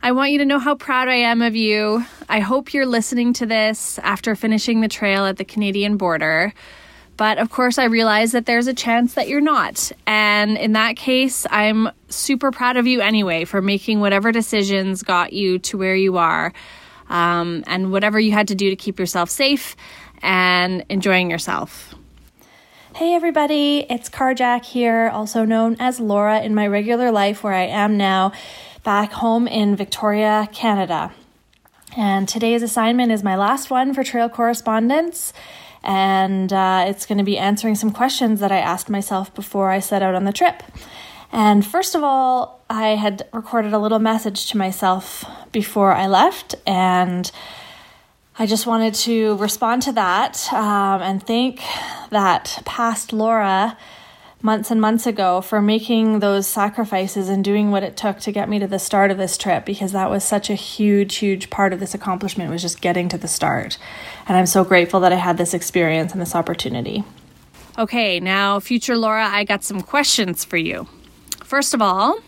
I want you to know how proud I am of you. I hope you're listening to this after finishing the trail at the Canadian border. But of course, I realize that there's a chance that you're not. And in that case, I'm super proud of you anyway for making whatever decisions got you to where you are um, and whatever you had to do to keep yourself safe and enjoying yourself.
Hey everybody, it's Carjack here, also known as Laura in my regular life where I am now back home in Victoria, Canada. And today's assignment is my last one for Trail Correspondents. And uh, it's going to be answering some questions that I asked myself before I set out on the trip. And first of all, I had recorded a little message to myself before I left. And I just wanted to respond to that um, and thank that past Laura months and months ago for making those sacrifices and doing what it took to get me to the start of this trip because that was such a huge huge part of this accomplishment was just getting to the start. And i'm so grateful that i had this experience and this opportunity.
Okay now future laura i got some questions for you. First of all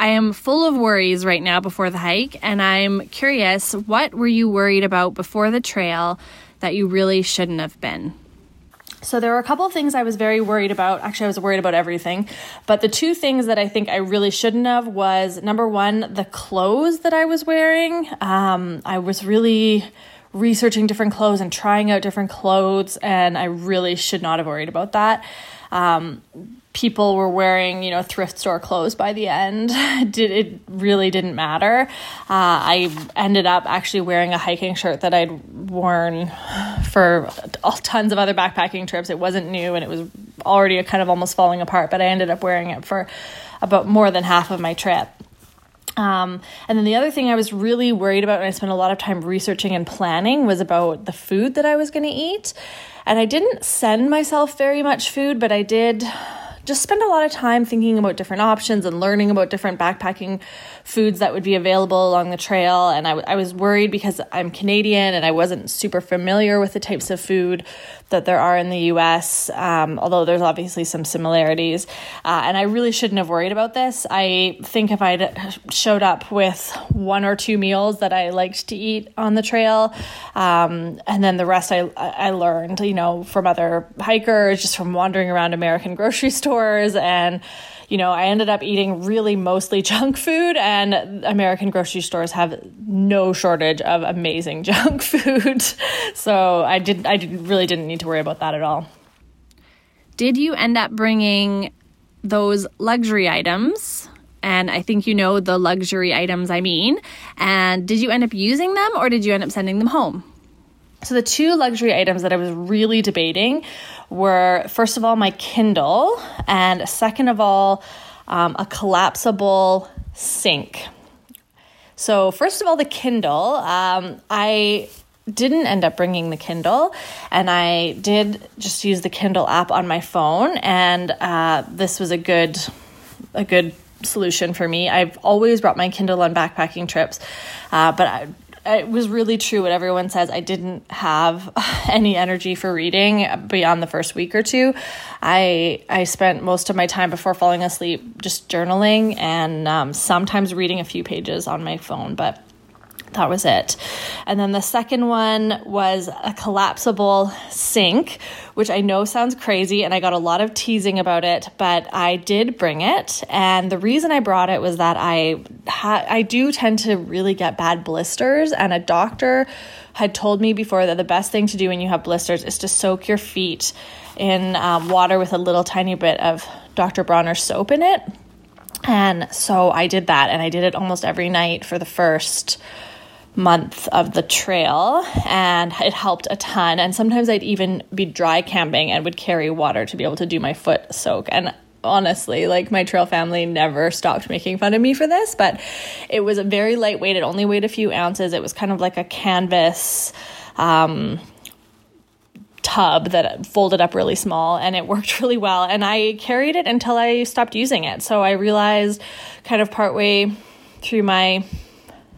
I am full of worries right now before the hike, and I'm curious what were you worried about before the trail that you really shouldn't have been?
So there were a couple of things I was very worried about. Actually, I was worried about everything. But the two things that I think I really shouldn't have was number one, the clothes that I was wearing. Um, I was really researching different clothes and trying out different clothes, and I really should not have worried about that. Um, people were wearing you know thrift store clothes by the end. Did it really didn't matter. Uh, i ended up actually wearing a hiking shirt that i'd worn for all tons of other backpacking trips. It wasn't new and it was already kind of almost falling apart but i ended up wearing it for about more than half of my trip. Um, and then the other thing I was really worried about, and I spent a lot of time researching and planning, was about the food that I was going to eat. And I didn't send myself very much food, but I did just spend a lot of time thinking about different options and learning about different backpacking foods that would be available along the trail. And I, I was worried because I'm Canadian and I wasn't super familiar with the types of food that there are in the US, um, although there's obviously some similarities. Uh, and I really shouldn't have worried about this. I think if I'd showed up with one or two meals that I liked to eat on the trail, um, and then the rest I, I learned, you know, from other hikers, just from wandering around American grocery stores and you know, I ended up eating really mostly junk food, and American grocery stores have no shortage of amazing junk food. so I did, I did, really didn't need to worry about that at all.
Did you end up bringing those luxury items? And I think you know the luxury items I mean. And did you end up using them or did you end up sending them home?
So, the two luxury items that I was really debating were first of all, my Kindle, and second of all, um, a collapsible sink. So, first of all, the Kindle. Um, I didn't end up bringing the Kindle, and I did just use the Kindle app on my phone, and uh, this was a good, a good solution for me. I've always brought my Kindle on backpacking trips, uh, but I it was really true what everyone says. I didn't have any energy for reading beyond the first week or two. I I spent most of my time before falling asleep just journaling and um, sometimes reading a few pages on my phone, but that was it. And then the second one was a collapsible sink, which I know sounds crazy and I got a lot of teasing about it, but I did bring it. And the reason I brought it was that I ha- I do tend to really get bad blisters and a doctor had told me before that the best thing to do when you have blisters is to soak your feet in um, water with a little tiny bit of Dr. Bronner soap in it. And so I did that and I did it almost every night for the first month of the trail and it helped a ton. And sometimes I'd even be dry camping and would carry water to be able to do my foot soak. And honestly like my trail family never stopped making fun of me for this but it was a very lightweight. It only weighed a few ounces. It was kind of like a canvas um, tub that folded up really small and it worked really well. And I carried it until I stopped using it. So I realized kind of partway through my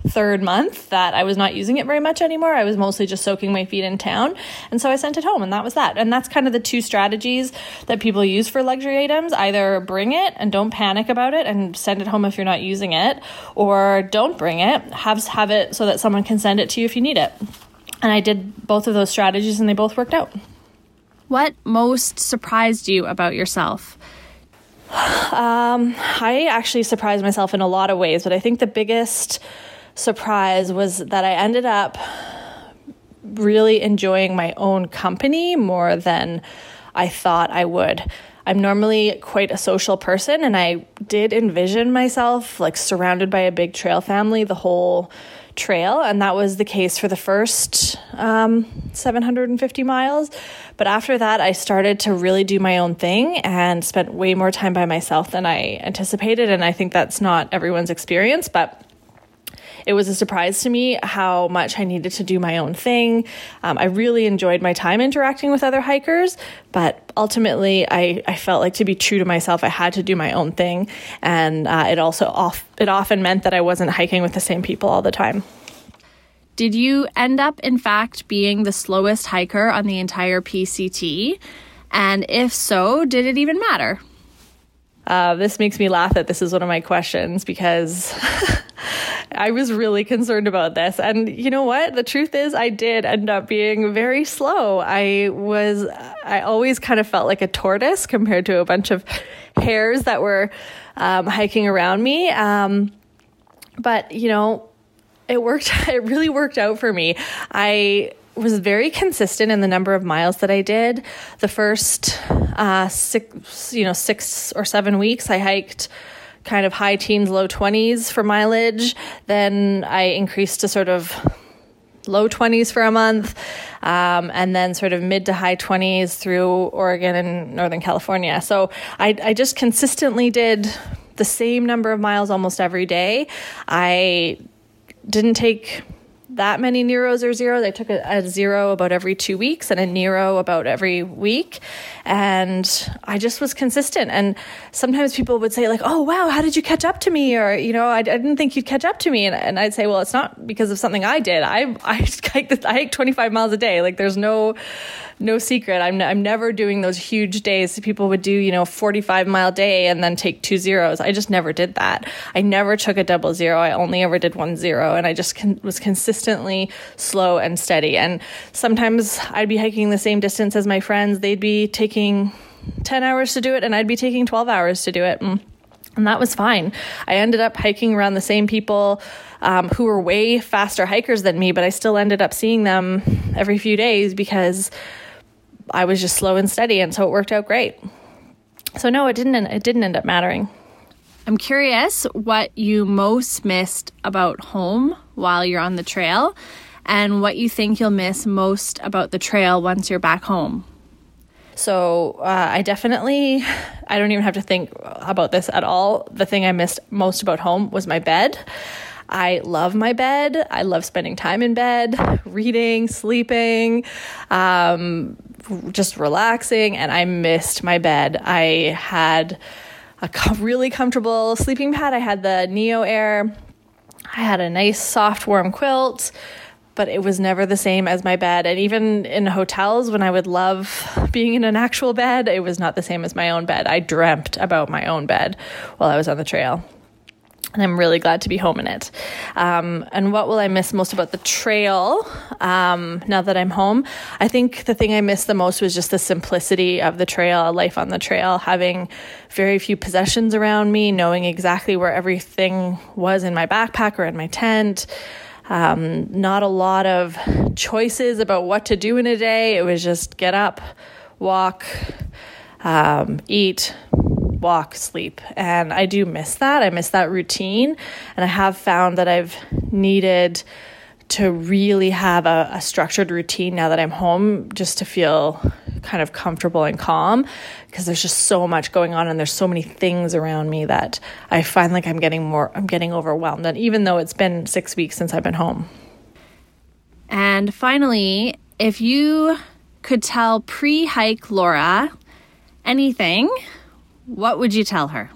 third month that I was not using it very much anymore. I was mostly just soaking my feet in town. And so I sent it home, and that was that. And that's kind of the two strategies that people use for luxury items either bring it and don't panic about it and send it home if you're not using it, or don't bring it, have, have it so that someone can send it to you if you need it. And I did both of those strategies, and they both worked out.
What most surprised you about yourself?
Um, I actually surprised myself in a lot of ways, but I think the biggest surprise was that I ended up really enjoying my own company more than I thought I would. I'm normally quite a social person, and I did envision myself like surrounded by a big trail family the whole trail, and that was the case for the first um, 750 miles. But after that, I started to really do my own thing and spent way more time by myself than I anticipated, and I think that's not everyone's experience, but it was a surprise to me how much I needed to do my own thing. Um, I really enjoyed my time interacting with other hikers, but ultimately, I, I felt like to be true to myself, I had to do my own thing, and uh, it also off it often meant that I wasn't hiking with the same people all the time.
Did you end up, in fact, being the slowest hiker on the entire PCT? And if so, did it even matter?
Uh, this makes me laugh that this is one of my questions because I was really concerned about this. And you know what? The truth is, I did end up being very slow. I was, I always kind of felt like a tortoise compared to a bunch of hares that were um, hiking around me. Um, but, you know, it worked, it really worked out for me. I, was very consistent in the number of miles that I did. The first uh, six, you know, six or seven weeks, I hiked kind of high teens, low 20s for mileage. Then I increased to sort of low 20s for a month, um, and then sort of mid to high 20s through Oregon and Northern California. So I, I just consistently did the same number of miles almost every day. I didn't take that many Neros or zeros. I took a, a, zero about every two weeks and a Nero about every week. And I just was consistent. And sometimes people would say, like, oh, wow, how did you catch up to me? Or, you know, I, I didn't think you'd catch up to me. And, and, I'd say, well, it's not because of something I did. I, I, hiked, I hiked 25 miles a day. Like, there's no, no secret. I'm, I'm never doing those huge days. People would do, you know, 45 mile day and then take two zeros. I just never did that. I never took a double zero. I only ever did one zero. And I just con- was consistently slow and steady. And sometimes I'd be hiking the same distance as my friends. They'd be taking 10 hours to do it and I'd be taking 12 hours to do it. And, and that was fine. I ended up hiking around the same people um, who were way faster hikers than me, but I still ended up seeing them every few days because I was just slow and steady, and so it worked out great. So no, it didn't. It didn't end up mattering.
I'm curious what you most missed about home while you're on the trail, and what you think you'll miss most about the trail once you're back home.
So uh, I definitely, I don't even have to think about this at all. The thing I missed most about home was my bed. I love my bed. I love spending time in bed, reading, sleeping. Um, just relaxing and I missed my bed. I had a really comfortable sleeping pad. I had the Neo Air. I had a nice soft warm quilt, but it was never the same as my bed. And even in hotels when I would love being in an actual bed, it was not the same as my own bed. I dreamt about my own bed while I was on the trail and I'm really glad to be home in it. Um, and what will I miss most about the trail um, now that I'm home? I think the thing I missed the most was just the simplicity of the trail, life on the trail, having very few possessions around me, knowing exactly where everything was in my backpack or in my tent. Um, not a lot of choices about what to do in a day. It was just get up, walk, um, eat, walk, sleep. And I do miss that. I miss that routine. And I have found that I've needed to really have a, a, structured routine now that I'm home just to feel kind of comfortable and calm because there's just so much going on and there's so many things around me that I find like I'm getting more I'm getting overwhelmed and even though it's been 6 weeks since I've been home.
And finally, if you could tell pre-hike Laura anything what would you tell her?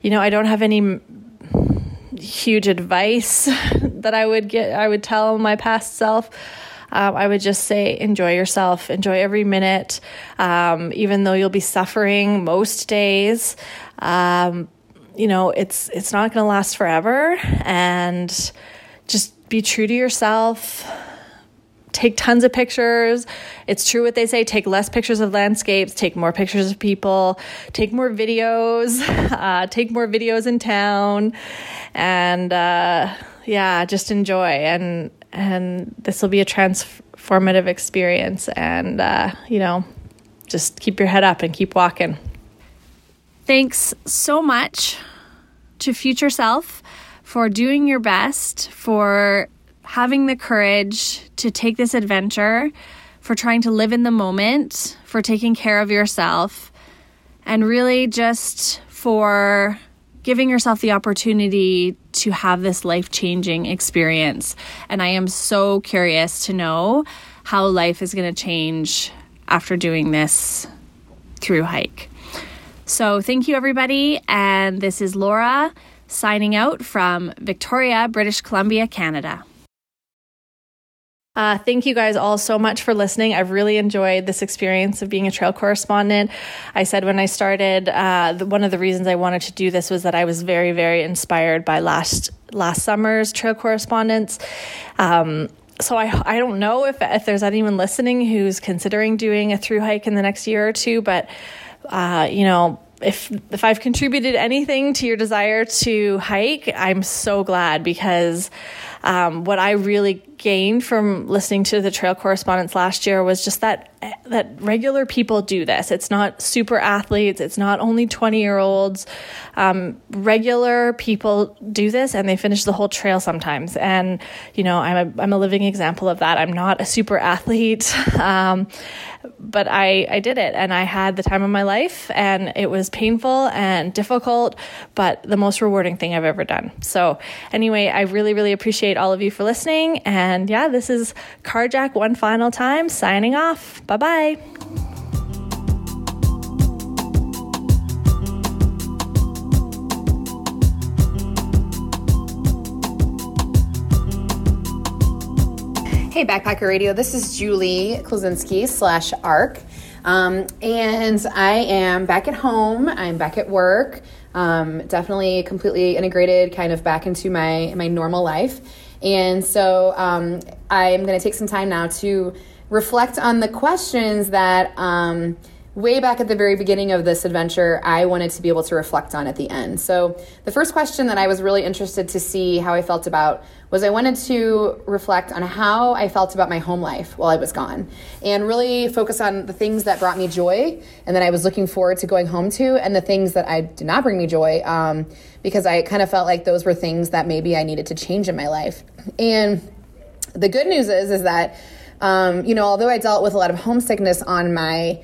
You know, I don't have any huge advice that I would get. I would tell my past self. Um, I would just say, enjoy yourself, enjoy every minute, um, even though you'll be suffering most days. Um, you know, it's it's not going to last forever, and just be true to yourself take tons of pictures. It's true what they say take less pictures of landscapes, take more pictures of people, take more videos, uh, take more videos in town, and uh, yeah, just enjoy. And, and this will be a transformative experience. And, uh, you know, just keep your head up and keep walking.
Thanks so much to Future Self for doing your best, for having the courage to take this adventure, for trying to live in the moment, for taking care of yourself, and really just for giving yourself the opportunity to have this life changing experience. And I am so curious to know how life is going to change after doing this through hike. So, thank you, everybody. And this is Laura signing out from Victoria, British Columbia, Canada.
Uh, thank you guys all so much for listening. I've really enjoyed this experience of being a trail correspondent. I said when I started, uh, the, one of the reasons I wanted to do this was that I was very, very inspired by last last summer's Trail Correspondents. Um, so I I don't know if if there's anyone listening who's considering doing a through hike in the next year or two, but uh, you know if if I've contributed anything to your desire to hike, I'm so glad because um, what I really gained from listening to the Trail Correspondents last year was just that that regular people do this. It's not super athletes. It's not only twenty year olds. Um, regular people do this, and they finish the whole trail sometimes. And you know, I'm a I'm a living example of that. I'm not a super athlete. Um, but I, I did it and I had the time of my life and it was painful and difficult, but the most rewarding thing I've ever done. So, anyway, I really, really appreciate all of you for listening. And yeah, this is Carjack one final time signing off. Bye bye.
Hey, Backpacker Radio. This is Julie Klosinski slash ARC. Um, and I am back at home. I'm back at work. Um, definitely completely integrated kind of back into my, my normal life. And so um, I'm going to take some time now to reflect on the questions that um, way back at the very beginning of this adventure, I wanted to be able to reflect on at the end. So, the first question that I was really interested to see how I felt about was I wanted to reflect on how I felt about my home life while I was gone and really focus on the things that brought me joy and that I was looking forward to going home to, and the things that I did not bring me joy um, because I kind of felt like those were things that maybe I needed to change in my life. And the good news is, is that, um, you know, although I dealt with a lot of homesickness on my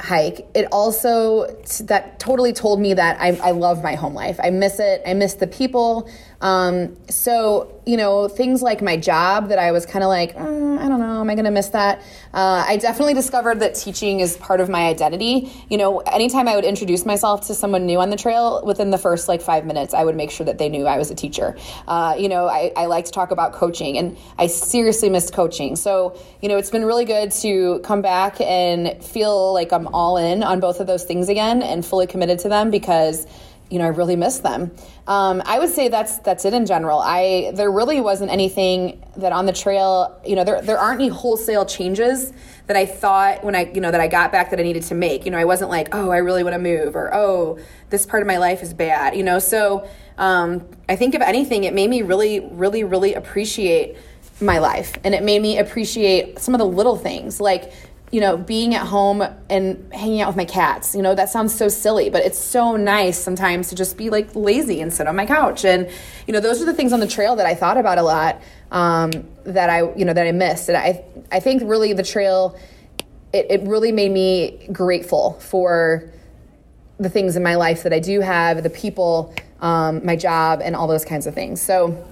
hike, it also that totally told me that I, I love my home life. I miss it. I miss the people. Um, so you know, things like my job that I was kind of like, mm, I don't know, am I going to miss that? Uh, I definitely discovered that teaching is part of my identity. You know, anytime I would introduce myself to someone new on the trail, within the first like five minutes, I would make sure that they knew I was a teacher. Uh, you know, I, I like to talk about coaching, and I seriously missed coaching. So, you know, it's been really good to come back and feel like I'm all in on both of those things again and fully committed to them because you know, I really miss them. Um, I would say that's that's it in general. I there really wasn't anything that on the trail, you know, there there aren't any wholesale changes that I thought when I, you know, that I got back that I needed to make. You know, I wasn't like, oh, I really want to move, or oh, this part of my life is bad. You know, so um, I think if anything, it made me really, really, really appreciate my life, and it made me appreciate some of the little things like you know, being at home and hanging out with my cats. You know, that sounds so silly, but it's so nice sometimes to just be like lazy and sit on my couch. And, you know, those are the things on the trail that I thought about a lot um, that I, you know, that I missed. And I, I think really the trail, it, it really made me grateful for the things in my life that I do have, the people, um, my job, and all those kinds of things. So,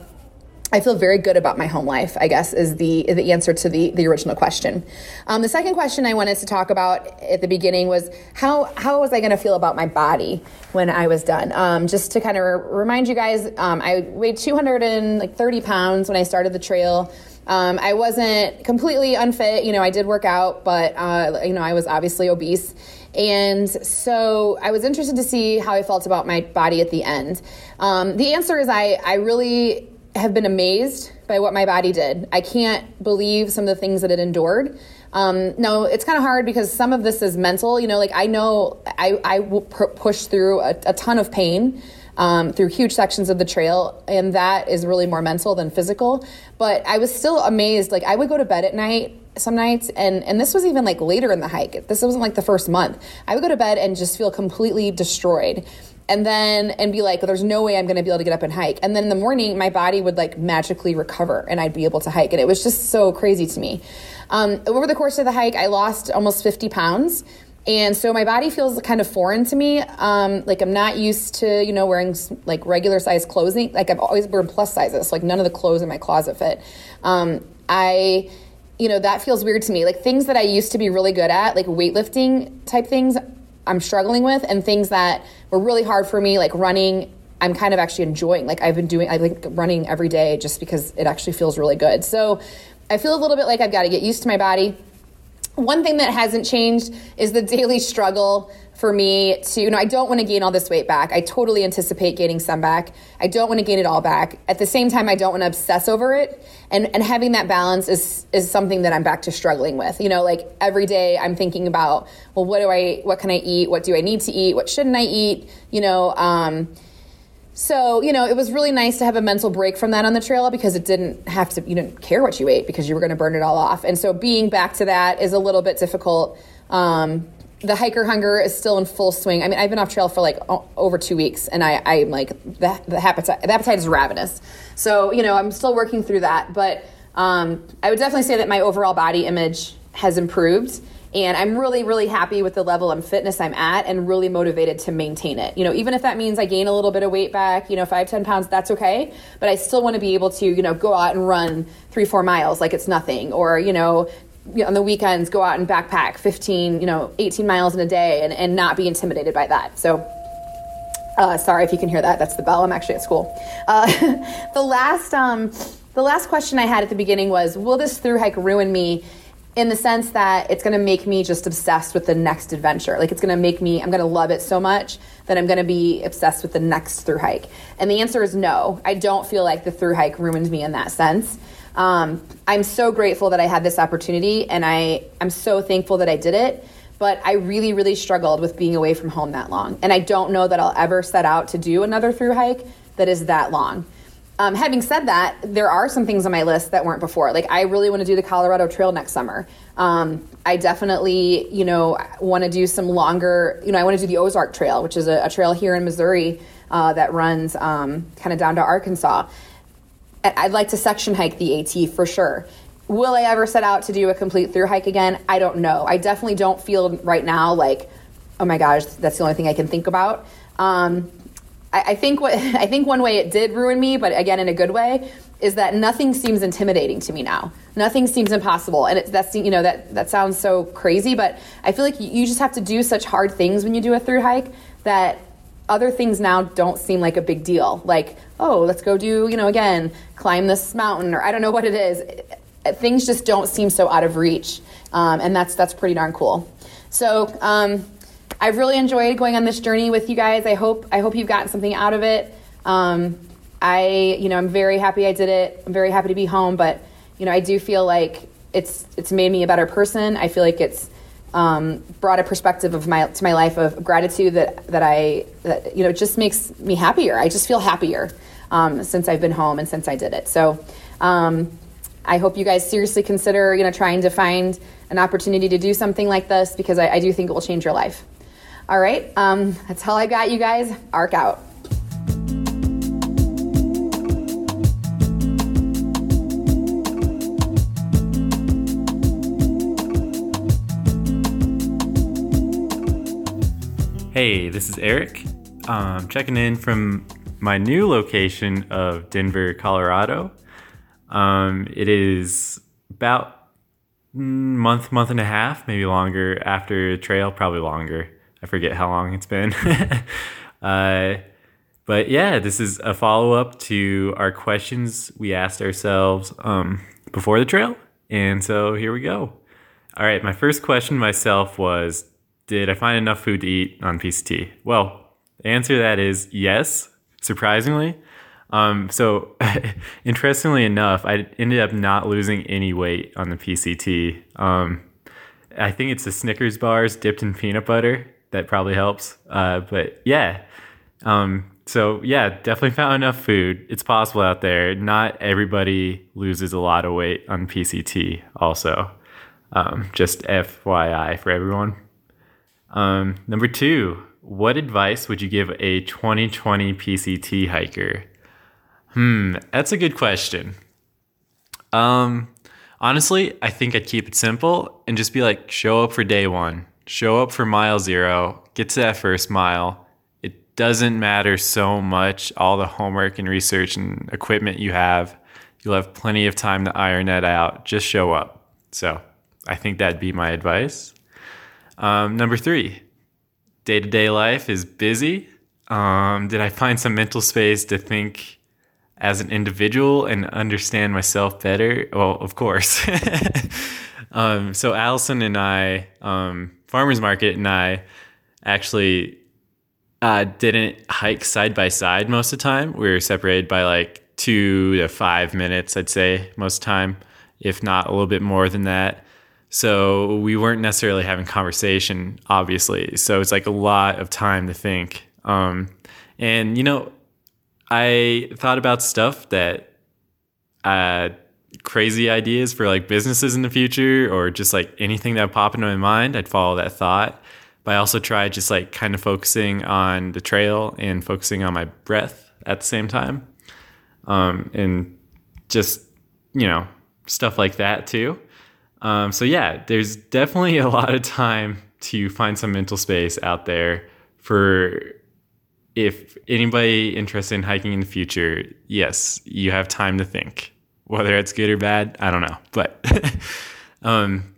I feel very good about my home life, I guess, is the, the answer to the, the original question. Um, the second question I wanted to talk about at the beginning was how, how was I going to feel about my body when I was done? Um, just to kind of re- remind you guys, um, I weighed 230 pounds when I started the trail. Um, I wasn't completely unfit. You know, I did work out, but, uh, you know, I was obviously obese. And so I was interested to see how I felt about my body at the end. Um, the answer is I, I really have been amazed by what my body did. I can't believe some of the things that it endured. Um, no, it's kind of hard because some of this is mental. You know, like I know I, I will push through a, a ton of pain um, through huge sections of the trail, and that is really more mental than physical. But I was still amazed. Like I would go to bed at night some nights and and this was even like later in the hike this wasn't like the first month i would go to bed and just feel completely destroyed and then and be like there's no way i'm going to be able to get up and hike and then in the morning my body would like magically recover and i'd be able to hike and it was just so crazy to me um, over the course of the hike i lost almost 50 pounds and so my body feels kind of foreign to me. Um, like I'm not used to, you know, wearing like regular size clothing. Like I've always worn plus sizes. So like none of the clothes in my closet fit. Um, I, you know, that feels weird to me. Like things that I used to be really good at, like weightlifting type things, I'm struggling with, and things that were really hard for me, like running. I'm kind of actually enjoying. Like I've been doing, I like running every day just because it actually feels really good. So I feel a little bit like I've got to get used to my body one thing that hasn't changed is the daily struggle for me to, you know, I don't want to gain all this weight back. I totally anticipate gaining some back. I don't want to gain it all back. At the same time, I don't want to obsess over it. And, and having that balance is, is something that I'm back to struggling with. You know, like every day I'm thinking about, well, what do I, what can I eat? What do I need to eat? What shouldn't I eat? You know, um, so, you know, it was really nice to have a mental break from that on the trail because it didn't have to, you didn't care what you ate because you were going to burn it all off. And so being back to that is a little bit difficult. Um, the hiker hunger is still in full swing. I mean, I've been off trail for like o- over two weeks and I, I'm like, the, the, appetite, the appetite is ravenous. So, you know, I'm still working through that. But um, I would definitely say that my overall body image has improved and I'm really, really happy with the level of fitness I'm at and really motivated to maintain it. You know, even if that means I gain a little bit of weight back, you know, five, 10 pounds, that's okay. But I still want to be able to, you know, go out and run three, four miles like it's nothing. Or, you know, on the weekends, go out and backpack 15, you know, 18 miles in a day and, and not be intimidated by that. So, uh, sorry if you can hear that. That's the bell. I'm actually at school. Uh, the last, um, the last question I had at the beginning was, will this through hike ruin me? In the sense that it's going to make me just obsessed with the next adventure. Like it's going to make me, I'm going to love it so much that I'm going to be obsessed with the next through hike. And the answer is no. I don't feel like the through hike ruined me in that sense. Um, I'm so grateful that I had this opportunity and I, I'm so thankful that I did it. But I really, really struggled with being away from home that long. And I don't know that I'll ever set out to do another through hike that is that long. Um, having said that, there are some things on my list that weren't before. Like, I really want to do the Colorado Trail next summer. Um, I definitely, you know, want to do some longer, you know, I want to do the Ozark Trail, which is a, a trail here in Missouri uh, that runs um, kind of down to Arkansas. I'd like to section hike the AT for sure. Will I ever set out to do a complete through hike again? I don't know. I definitely don't feel right now like, oh my gosh, that's the only thing I can think about. Um, I, I think what I think one way it did ruin me, but again in a good way, is that nothing seems intimidating to me now. Nothing seems impossible, and it, that's you know that that sounds so crazy, but I feel like you just have to do such hard things when you do a through hike that other things now don't seem like a big deal. Like oh, let's go do you know again climb this mountain, or I don't know what it is. Things just don't seem so out of reach, um, and that's that's pretty darn cool. So. Um, I've really enjoyed going on this journey with you guys. I hope I hope you've gotten something out of it. Um, I you know I'm very happy I did it. I'm very happy to be home, but you know I do feel like it's it's made me a better person. I feel like it's um, brought a perspective of my to my life of gratitude that that I that you know just makes me happier. I just feel happier um, since I've been home and since I did it. So um, I hope you guys seriously consider you know trying to find an opportunity to do something like this because I, I do think it will change your life. All right, um, that's all I got, you guys. Arc out.
Hey, this is Eric. Um, checking in from my new location of Denver, Colorado. Um, it is about month, month and a half, maybe longer after trail, probably longer. I forget how long it's been. uh, but yeah, this is a follow up to our questions we asked ourselves um, before the trail. And so here we go. All right, my first question myself was Did I find enough food to eat on PCT? Well, the answer to that is yes, surprisingly. Um, so, interestingly enough, I ended up not losing any weight on the PCT. Um, I think it's the Snickers bars dipped in peanut butter that probably helps. Uh, but yeah, um, so yeah, definitely found enough food. It's possible out there. Not everybody loses a lot of weight on PCT. Also, um, just FYI for everyone. Um, number two, what advice would you give a 2020 PCT hiker? Hmm, that's a good question. Um, honestly, I think I'd keep it simple and just be like, show up for day one show up for mile zero, get to that first mile. It doesn't matter so much all the homework and research and equipment you have. You'll have plenty of time to iron that out. Just show up. So I think that'd be my advice. Um, number three, day to day life is busy. Um, did I find some mental space to think as an individual and understand myself better? Well, of course. um, so Allison and I, um, farmers market and I, actually uh, didn't hike side by side most of the time. We were separated by like two to five minutes, I'd say, most of the time, if not a little bit more than that. So we weren't necessarily having conversation, obviously. So it's like a lot of time to think. Um, and you know, I thought about stuff that uh, crazy ideas for like businesses in the future or just like anything that would pop into my mind. I'd follow that thought. But I also tried just like kind of focusing on the trail and focusing on my breath at the same time. Um, and just, you know, stuff like that too. Um, so yeah, there's definitely a lot of time to find some mental space out there for if anybody interested in hiking in the future, yes, you have time to think. Whether it's good or bad, I don't know. But um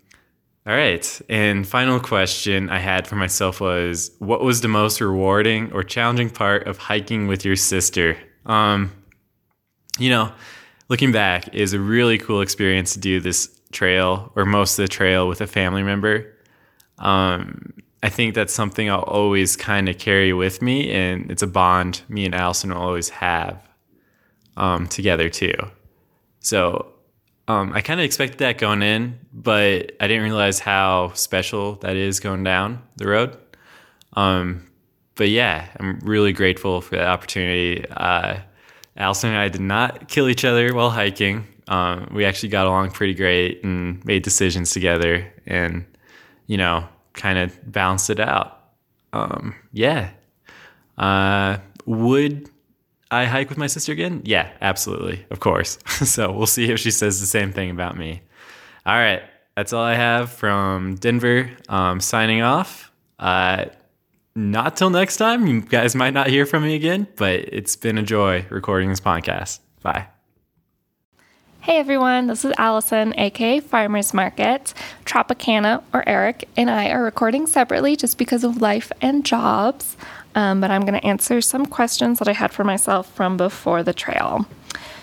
all right. And final question I had for myself was what was the most rewarding or challenging part of hiking with your sister? Um you know, looking back is a really cool experience to do this trail or most of the trail with a family member. Um, I think that's something I'll always kind of carry with me, and it's a bond me and Allison will always have um, together too. So um, I kind of expected that going in, but I didn't realize how special that is going down the road. Um, but yeah, I'm really grateful for that opportunity. Uh, Allison and I did not kill each other while hiking. Um, we actually got along pretty great and made decisions together and, you know, kind of balanced it out. Um, yeah. Uh, would I hike with my sister again? Yeah, absolutely. Of course. so we'll see if she says the same thing about me. All right. That's all I have from Denver. Um, signing off. Uh, not till next time. You guys might not hear from me again, but it's been a joy recording this podcast. Bye.
Hey everyone, this is Allison, aka Farmers Market. Tropicana, or Eric, and I are recording separately just because of life and jobs. Um, but I'm going to answer some questions that I had for myself from before the trail.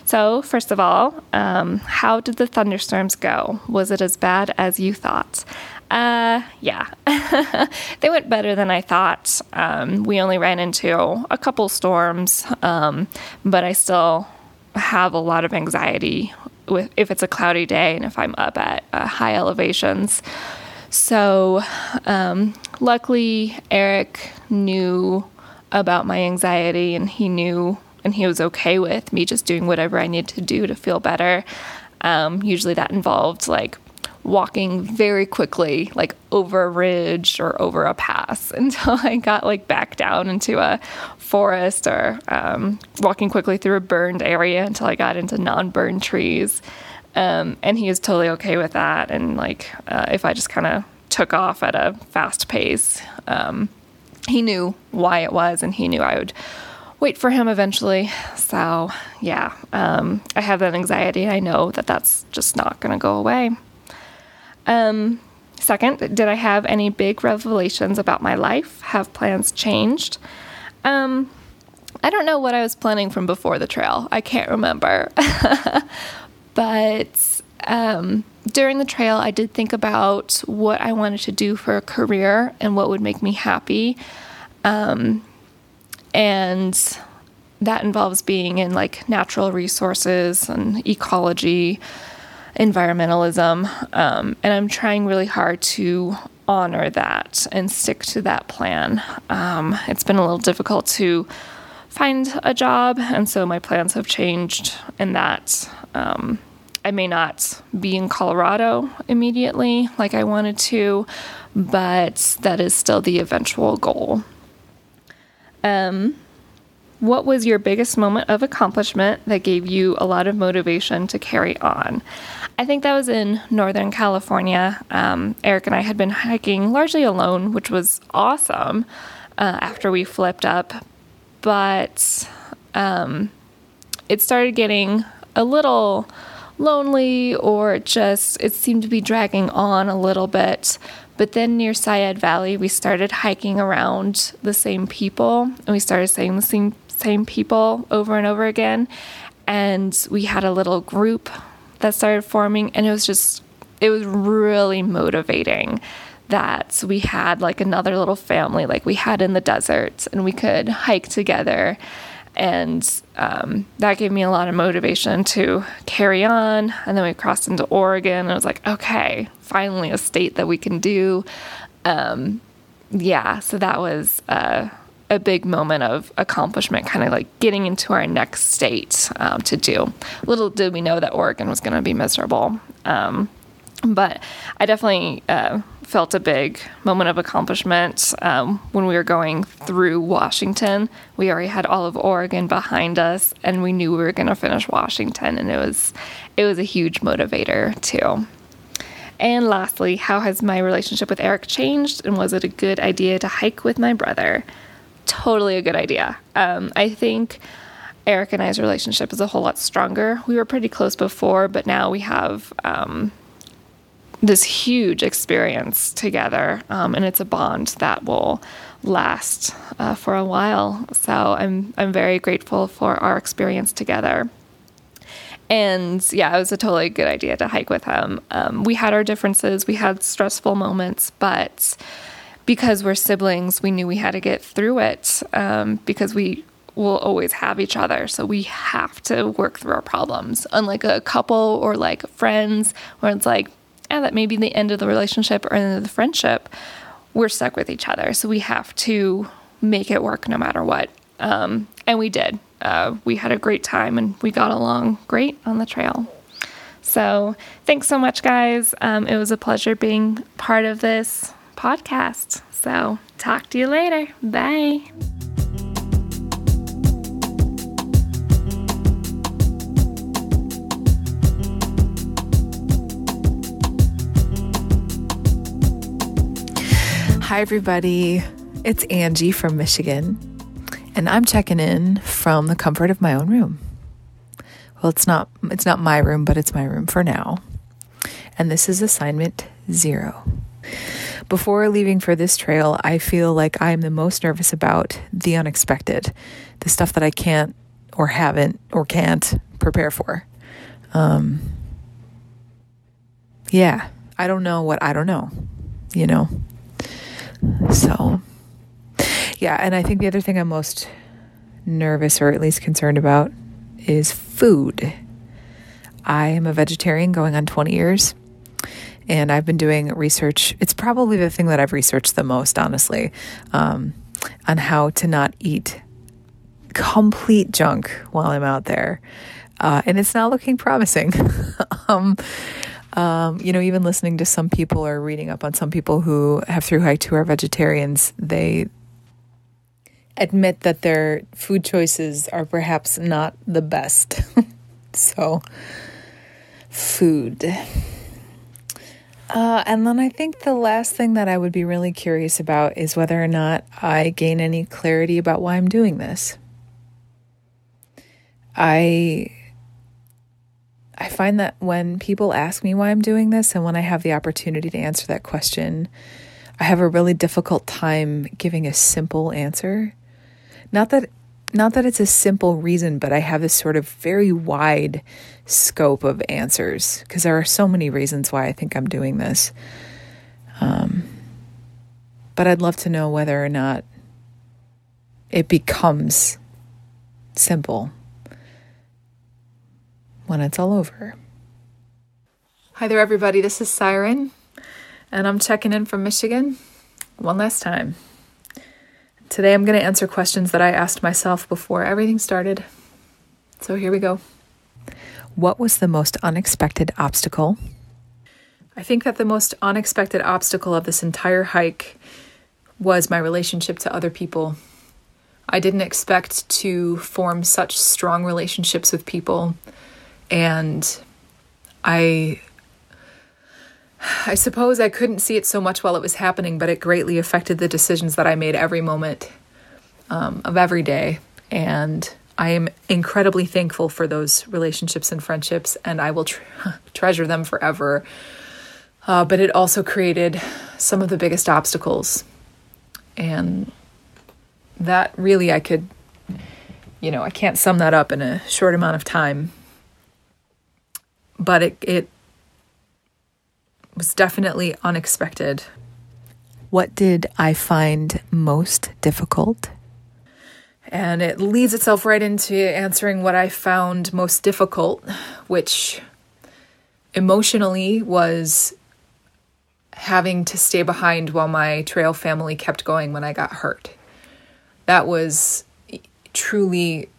So, first of all, um, how did the thunderstorms go? Was it as bad as you thought? Uh, yeah, they went better than I thought. Um, we only ran into a couple storms, um, but I still have a lot of anxiety with if it's a cloudy day and if I'm up at uh, high elevations. So, um, luckily, Eric knew about my anxiety and he knew and he was okay with me just doing whatever I needed to do to feel better. Um, usually that involved like walking very quickly, like over a ridge or over a pass until I got like back down into a forest or um, walking quickly through a burned area until I got into non burned trees. Um, and he was totally okay with that. And like, uh, if I just kind of took off at a fast pace, um, he knew why it was and he knew I would wait for him eventually. So, yeah, um, I have that anxiety. I know that that's just not going to go away. Um, second, did I have any big revelations about my life? Have plans changed? Um, I don't know what I was planning from before the trail. I can't remember. but um, during the trail, I did think about what I wanted to do for a career and what would make me happy. Um, and that involves being in like natural resources and ecology, environmentalism. Um, and I'm trying really hard to honor that and stick to that plan. Um, it's been a little difficult to find a job, and so my plans have changed in that. Um, I may not be in Colorado immediately like I wanted to, but that is still the eventual goal. Um, what was your biggest moment of accomplishment that gave you a lot of motivation to carry on? I think that was in Northern California. Um, Eric and I had been hiking largely alone, which was awesome uh, after we flipped up. But um, it started getting a little lonely, or just it seemed to be dragging on a little bit. But then near Seiad Valley, we started hiking around the same people, and we started saying the same same people over and over again. And we had a little group that started forming, and it was just, it was really motivating that we had like another little family like we had in the desert, and we could hike together. And um, that gave me a lot of motivation to carry on. And then we crossed into Oregon, and I was like, okay, finally a state that we can do. Um, yeah, so that was. Uh, a big moment of accomplishment, kind of like getting into our next state um, to do. Little did we know that Oregon was going to be miserable. Um, but I definitely uh, felt a big moment of accomplishment um, when we were going through Washington. We already had all of Oregon behind us, and we knew we were going to finish Washington, and it was it was a huge motivator too. And lastly, how has my relationship with Eric changed, and was it a good idea to hike with my brother? totally a good idea. Um, I think Eric and I's relationship is a whole lot stronger. We were pretty close before, but now we have um, this huge experience together, um, and it's a bond that will last uh, for a while. So I'm I'm very grateful for our experience together. And yeah, it was a totally good idea to hike with him. Um, we had our differences, we had stressful moments, but because we're siblings, we knew we had to get through it um, because we will always have each other. So we have to work through our problems. Unlike a couple or like friends, where it's like, eh, that may be the end of the relationship or end of the friendship, we're stuck with each other. So we have to make it work no matter what. Um, and we did. Uh, we had a great time and we got along great on the trail. So thanks so much, guys. Um, it was a pleasure being part of this podcast. So, talk to you later. Bye.
Hi, everybody. It's Angie from Michigan, and I'm checking in from the comfort of my own room. Well, it's not it's not my room, but it's my room for now. And this is assignment 0. Before leaving for this trail, I feel like I'm the most nervous about the unexpected, the stuff that I can't or haven't or can't prepare for. Um, yeah, I don't know what I don't know, you know? So, yeah, and I think the other thing I'm most nervous or at least concerned about is food. I am a vegetarian going on 20 years and I've been doing research. It's probably the thing that I've researched the most, honestly, um, on how to not eat complete junk while I'm out there. Uh, and it's not looking promising. um, um, you know, even listening to some people or reading up on some people who have through hiked who are vegetarians, they admit that their food choices are perhaps not the best. so, food. Uh, and then I think the last thing that I would be really curious about is whether or not I gain any clarity about why I'm doing this. I I find that when people ask me why I'm doing this and when I have the opportunity to answer that question, I have a really difficult time giving a simple answer. Not that not that it's a simple reason, but I have this sort of very wide scope of answers because there are so many reasons why I think I'm doing this. Um, but I'd love to know whether or not it becomes simple when it's all over. Hi there, everybody. This is Siren, and I'm checking in from Michigan one last time. Today I'm going to answer questions that I asked myself before everything started. So here we go. What was the most unexpected obstacle? I think that the most unexpected obstacle of this entire hike was my relationship to other people. I didn't expect to form such strong relationships with people. And I I suppose I couldn't see it so much while it was happening, but it greatly affected the decisions that I made every moment um, of every day. And I am incredibly thankful for those relationships and friendships, and I will tre- treasure them forever. Uh, but it also created some of the biggest obstacles. And that really, I could, you know, I can't sum that up in a short amount of time. But it, it was definitely unexpected.
What did I find most difficult?
And it leads itself right into answering what I found most difficult, which emotionally was having to stay behind while my trail family kept going when I got hurt. That was truly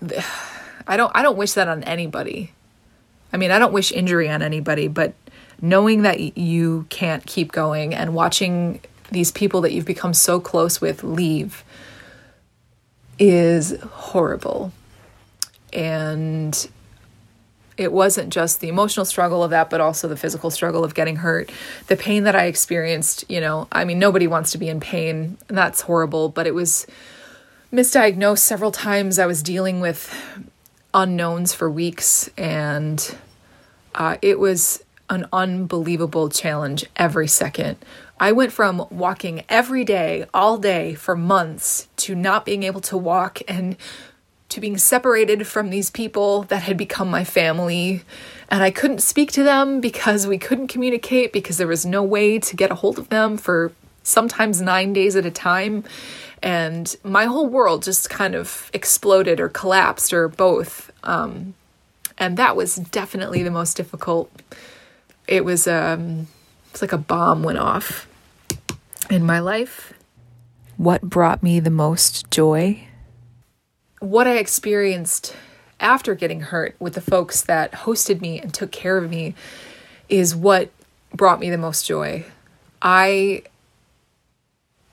I don't I don't wish that on anybody. I mean, I don't wish injury on anybody, but knowing that you can't keep going and watching these people that you've become so close with leave is horrible. And it wasn't just the emotional struggle of that, but also the physical struggle of getting hurt. The pain that I experienced, you know, I mean, nobody wants to be in pain, and that's horrible, but it was misdiagnosed several times. I was dealing with unknowns for weeks, and uh, it was an unbelievable challenge every second. I went from walking every day, all day for months, to not being able to walk and to being separated from these people that had become my family. And I couldn't speak to them because we couldn't communicate because there was no way to get a hold of them for sometimes nine days at a time. And my whole world just kind of exploded or collapsed or both. Um, and that was definitely the most difficult it was um it's like a bomb went off in my life.
What brought me the most joy?
What I experienced after getting hurt with the folks that hosted me and took care of me is what brought me the most joy. I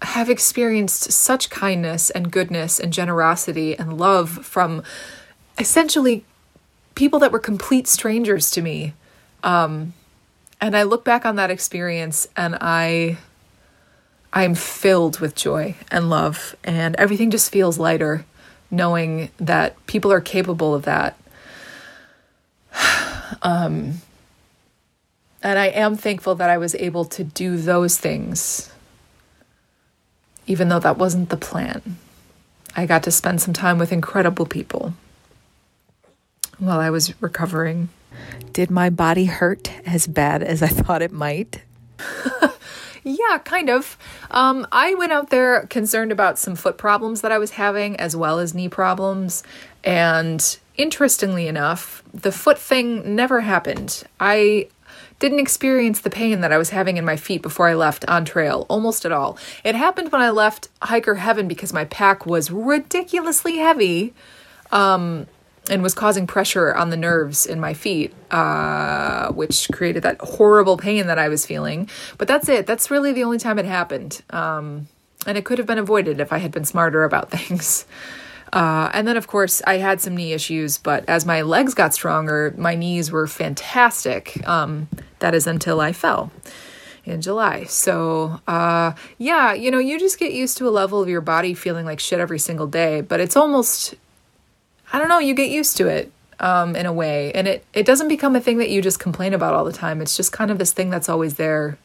have experienced such kindness and goodness and generosity and love from essentially people that were complete strangers to me. Um, and I look back on that experience and I I'm filled with joy and love and everything just feels lighter knowing that people are capable of that. um and I am thankful that I was able to do those things even though that wasn't the plan. I got to spend some time with incredible people while I was recovering.
Did my body hurt as bad as I thought it might?
yeah, kind of. Um, I went out there concerned about some foot problems that I was having, as well as knee problems. And interestingly enough, the foot thing never happened. I didn't experience the pain that I was having in my feet before I left on trail almost at all. It happened when I left Hiker Heaven because my pack was ridiculously heavy. Um, and was causing pressure on the nerves in my feet, uh, which created that horrible pain that I was feeling. But that's it. That's really the only time it happened. Um, and it could have been avoided if I had been smarter about things. Uh, and then, of course, I had some knee issues, but as my legs got stronger, my knees were fantastic. Um, that is until I fell in July. So, uh, yeah, you know, you just get used to a level of your body feeling like shit every single day, but it's almost I don't know, you get used to it um, in a way. And it, it doesn't become a thing that you just complain about all the time. It's just kind of this thing that's always there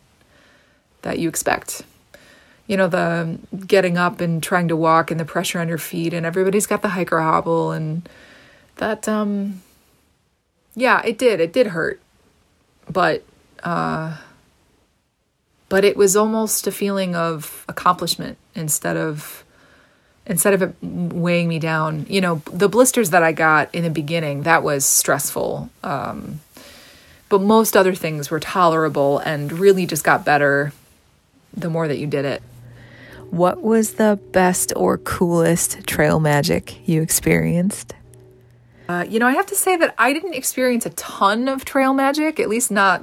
that you expect. You know, the getting up and trying to walk and the pressure on your feet, and everybody's got the hiker hobble, and that, um, yeah, it did. It did hurt. But, uh, but it was almost a feeling of accomplishment instead of instead of it weighing me down. You know, the blisters that I got in the beginning, that was stressful. Um, but most other things were tolerable and really just got better the more that you did it.
What was the best or coolest trail magic you experienced?
Uh, you know, I have to say that I didn't experience a ton of trail magic, at least not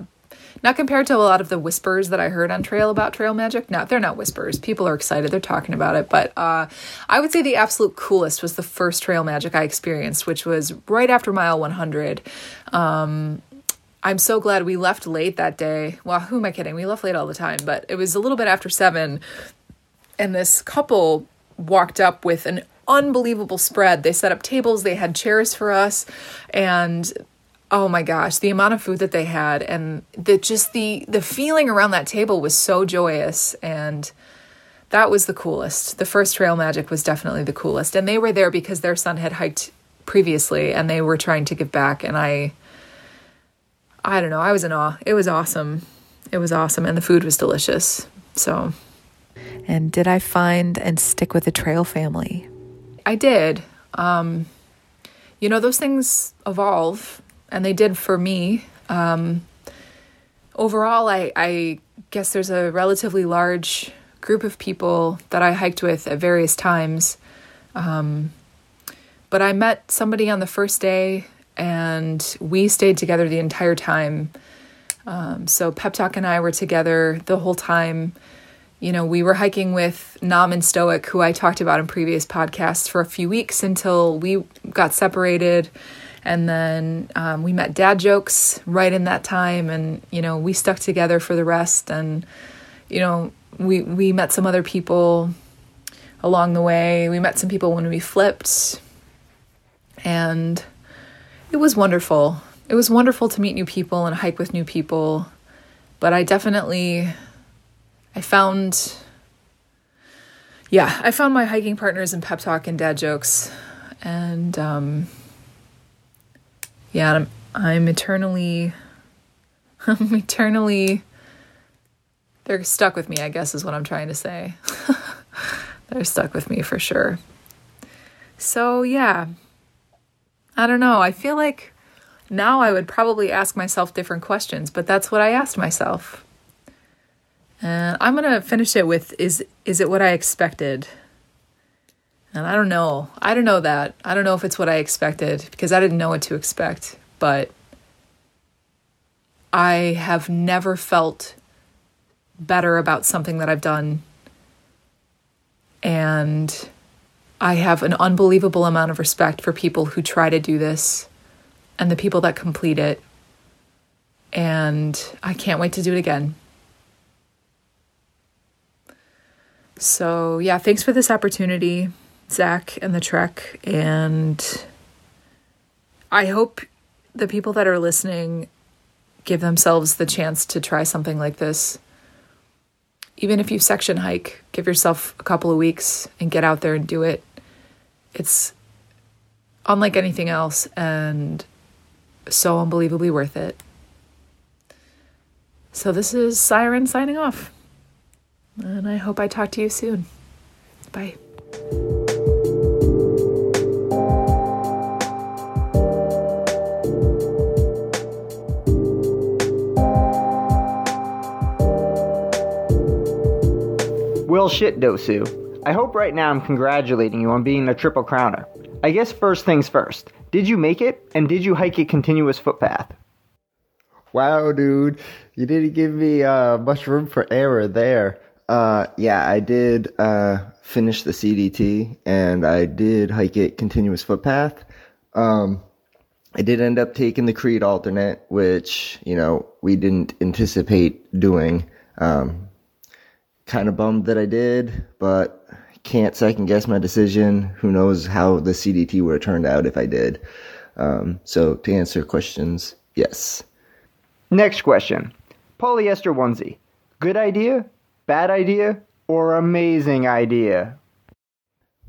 not compared to a lot of the whispers that I heard on trail about trail magic. No, they're not whispers. People are excited. They're talking about it. But uh, I would say the absolute coolest was the first trail magic I experienced, which was right after mile 100. Um, I'm so glad we left late that day. Well, who am I kidding? We left late all the time, but it was a little bit after seven. And this couple walked up with an unbelievable spread. They set up tables, they had chairs for us, and oh my gosh, the amount of food that they had and the just the the feeling around that table was so joyous and that was the coolest. The first trail magic was definitely the coolest. And they were there because their son had hiked previously and they were trying to give back and I I don't know. I was in awe. It was awesome. It was awesome. And the food was delicious. So.
And did I find and stick with the trail family?
I did. Um, you know, those things evolve, and they did for me. Um, overall, I, I guess there's a relatively large group of people that I hiked with at various times. Um, but I met somebody on the first day and we stayed together the entire time. Um, so Pep Talk and I were together the whole time. You know, we were hiking with Nam and Stoic, who I talked about in previous podcasts, for a few weeks until we got separated. And then um, we met Dad Jokes right in that time, and you know, we stuck together for the rest. And you know, we we met some other people along the way. We met some people when we flipped, and it was wonderful. It was wonderful to meet new people and hike with new people. But I definitely I found yeah, I found my hiking partners in pep talk and dad jokes. And um yeah, I'm I'm eternally I'm eternally they're stuck with me, I guess is what I'm trying to say. they're stuck with me for sure. So, yeah, I don't know. I feel like now I would probably ask myself different questions, but that's what I asked myself. And I'm going to finish it with is is it what I expected? And I don't know. I don't know that. I don't know if it's what I expected because I didn't know what to expect, but I have never felt better about something that I've done. And I have an unbelievable amount of respect for people who try to do this and the people that complete it. And I can't wait to do it again. So, yeah, thanks for this opportunity, Zach and the Trek. And I hope the people that are listening give themselves the chance to try something like this even if you section hike, give yourself a couple of weeks and get out there and do it. It's unlike anything else and so unbelievably worth it. So, this is Siren signing off. And I hope I talk to you soon. Bye.
Well, shit, Dosu. I hope right now I'm congratulating you on being a triple crowner. I guess first things first. Did you make it, and did you hike a continuous footpath?
Wow, dude. You didn't give me uh, much room for error there. Uh, yeah, I did uh, finish the CDT, and I did hike it continuous footpath. Um, I did end up taking the Creede alternate, which, you know, we didn't anticipate doing. Um, kind of bummed that I did, but can't second guess my decision. Who knows how the CDT would have turned out if I did. Um, so to answer questions, yes.
Next question. Polyester onesie. Good idea? Bad idea? Or amazing idea?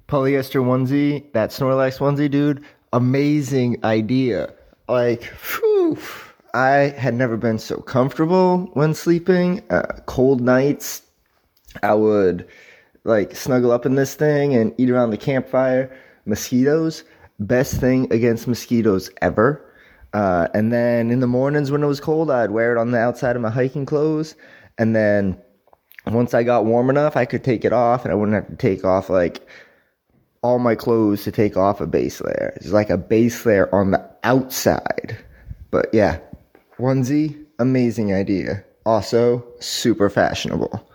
Polyester onesie, that Snorlax onesie, dude, amazing idea. Like, whew, I had never been so comfortable when sleeping. Uh, cold nights, I would like snuggle up in this thing and eat around the campfire. Mosquitoes, best thing against mosquitoes ever. Uh, and then in the mornings when it was cold, I'd wear it on the outside of my hiking clothes. And then once I got warm enough, I could take it off and I wouldn't have to take off like all my clothes to take off a base layer. It's like a base layer on the outside. But yeah, onesie, amazing idea. Also, super fashionable.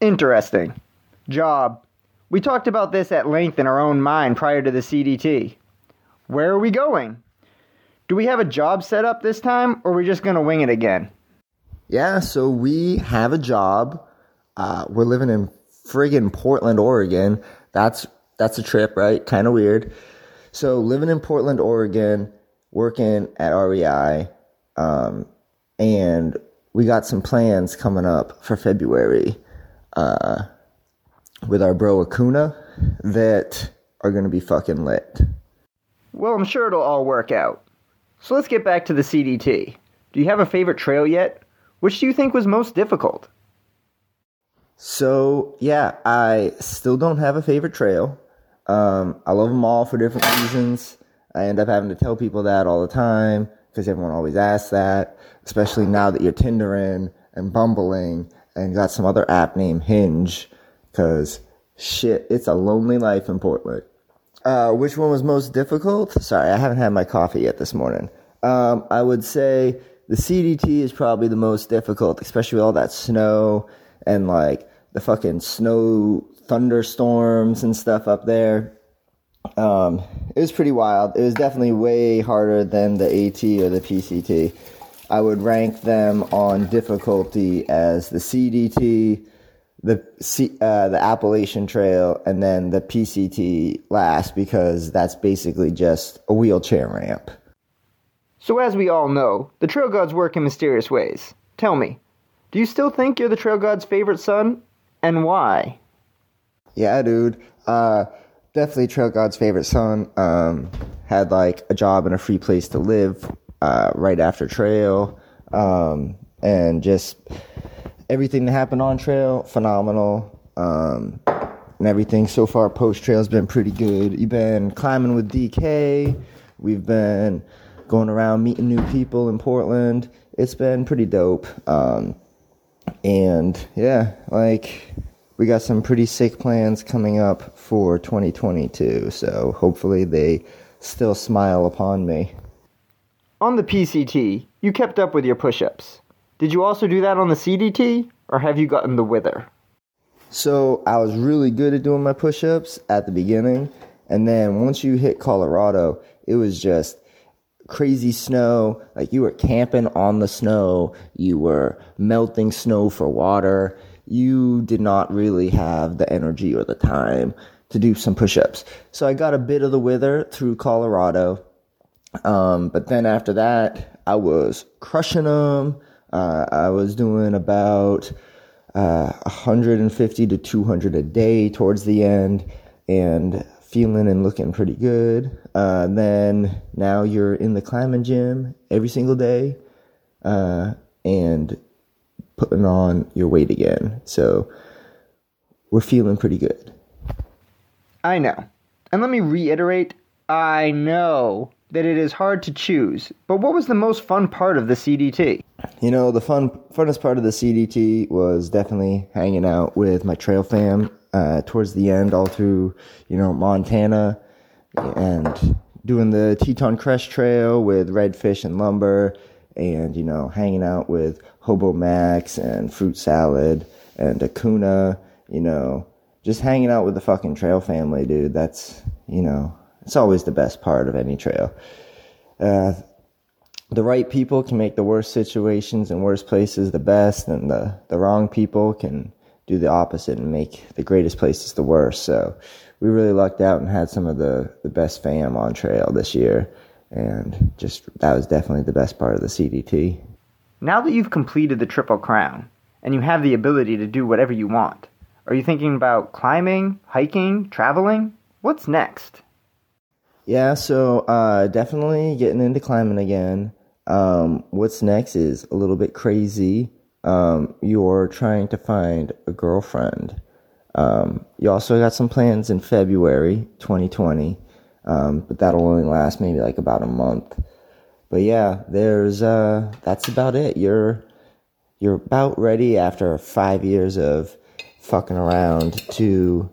Interesting. Job. We talked about this at length in our own mind prior to the CDT. Where are we going? Do we have a job set up this time, or are we just going to wing it again?
Yeah, so we have a job. Uh, we're living in friggin' Portland, Oregon. That's that's a trip, right? Kind of weird. So living in Portland, Oregon, working at REI, um, and we got some plans coming up for February uh, with our bro Acuna that are going to be fucking lit.
Well, I'm sure it'll all work out. So let's get back to the CDT. Do you have a favorite trail yet? Which do you think was most difficult?
So, yeah, I still don't have a favorite trail. Um, I love them all for different reasons. I end up having to tell people that all the time because everyone always asks that, especially now that you're Tindering and bumbling and got some other app named Hinge because shit, it's a lonely life in Portland. Uh, which one was most difficult? Sorry, I haven't had my coffee yet this morning. Um, I would say the CDT is probably the most difficult, especially with all that snow and like the fucking snow thunderstorms and stuff up there. Um, it was pretty wild. It was definitely way harder than the AT or the PCT. I would rank them on difficulty as the CDT, the C, uh, the Appalachian Trail, and then the PCT last because that's basically just a wheelchair ramp.
So, as we all know, the trail gods work in mysterious ways. Tell me, do you still think you're the trail god's favorite son, and why?
Yeah, dude. Uh, definitely Trail God's favorite son. Um, had like a job and a free place to live uh, right after Trail, um, and just everything that happened on Trail, phenomenal. Um, and everything so far post Trail has been pretty good. You've been climbing with DK. We've been going around meeting new people in Portland. It's been pretty dope. Um, and yeah, like we got some pretty sick plans coming up for 2022. So hopefully they still smile upon me.
On the PCT, you kept up with your push ups. Did you also do that on the CDT, or have you gotten the wither?
So I was really good at doing my push ups at the beginning. And then once you hit Colorado, it was just crazy snow. Like you were camping on the snow, you were melting snow for water. You did not really have the energy or the time to do some push ups. So I got a bit of the wither through Colorado. Um, but then after that, I was crushing them. Uh, I was doing about uh, 150 to 200 a day towards the end and feeling and looking pretty good. Uh, then now you're in the climbing gym every single day uh, and putting on your weight again. So we're feeling pretty good.
I know. And let me reiterate I know that it is hard to choose, but what was the most fun part of the CDT?
You know, the fun funnest part of the CDT was definitely hanging out with my trail fam uh, towards the end, all through you know Montana, and doing the Teton Crest Trail with Redfish and Lumber, and you know hanging out with Hobo Max and Fruit Salad and Acuna. You know, just hanging out with the fucking trail family, dude. That's you know, it's always the best part of any trail. Uh, the right people can make the worst situations and worst places the best, and the, the wrong people can do the opposite and make the greatest places the worst. So we really lucked out and had some of the, the best fam on trail this year. And just that was definitely the best part of the CDT.
Now that you've completed the Triple Crown and you have the ability to do whatever you want, are you thinking about climbing, hiking, traveling? What's next?
Yeah, so uh, definitely getting into climbing again. Um, what's next is a little bit crazy. Um, you're trying to find a girlfriend. Um, you also got some plans in February 2020, um, but that'll only last maybe like about a month. But yeah, there's uh, that's about it. You're you're about ready after five years of fucking around to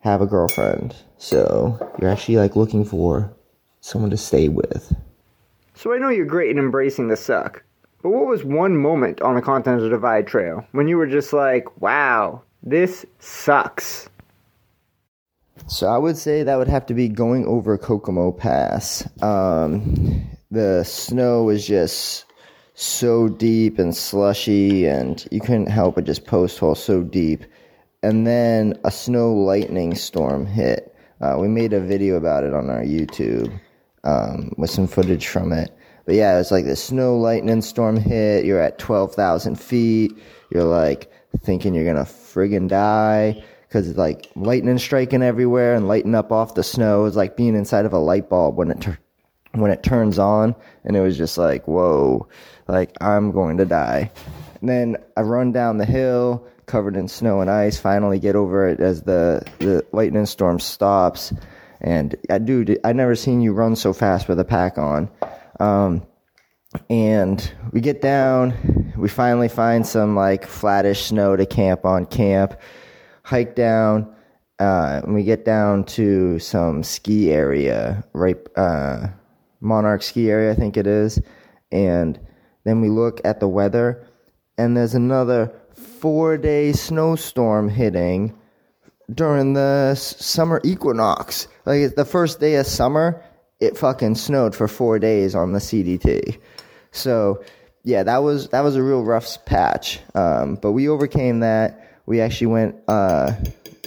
have a girlfriend. So you're actually like looking for someone to stay with.
So I know you're great at embracing the suck, But what was one moment on the Continental Divide Trail when you were just like, wow, this sucks?
So I would say that would have to be going over Kokomo Pass. Um, the snow was just so deep and slushy, and you couldn't help but just post hole so deep. And then a snow lightning storm hit. Uh, we made a video about it on our YouTube um, with some footage from it. But yeah, it was like the snow lightning storm hit. You're at 12,000 feet. You're like thinking you're gonna friggin' die because it's like lightning striking everywhere and lighting up off the snow. It's like being inside of a light bulb when it when it turns on, and it was just like whoa, like I'm going to die. And then I run down the hill covered in snow and ice. Finally get over it as the the lightning storm stops. And I do. I never seen you run so fast with a pack on. Um, and we get down. We finally find some like flattish snow to camp on camp hike down, uh, and we get down to some ski area, right, uh, Monarch ski area, I think it is. And then we look at the weather, and there's another four day snowstorm hitting during the summer equinox. Like the first day of summer, it fucking snowed for four days on the CDT. So yeah, that was that was a real rough patch. Um, but we overcame that we actually went uh,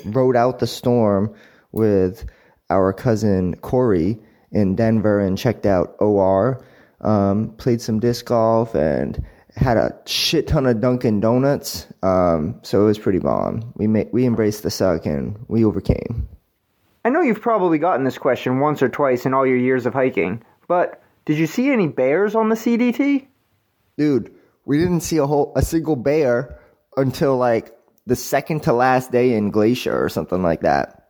rode out the storm with our cousin Corey in Denver and checked out OR. Um, played some disc golf and had a shit ton of Dunkin' Donuts. Um, so it was pretty bomb. We made, we embraced the suck and we overcame.
I know you've probably gotten this question once or twice in all your years of hiking, but did you see any bears on the CDT?
Dude, we didn't see a whole a single bear until like the second to last day in Glacier or something like that.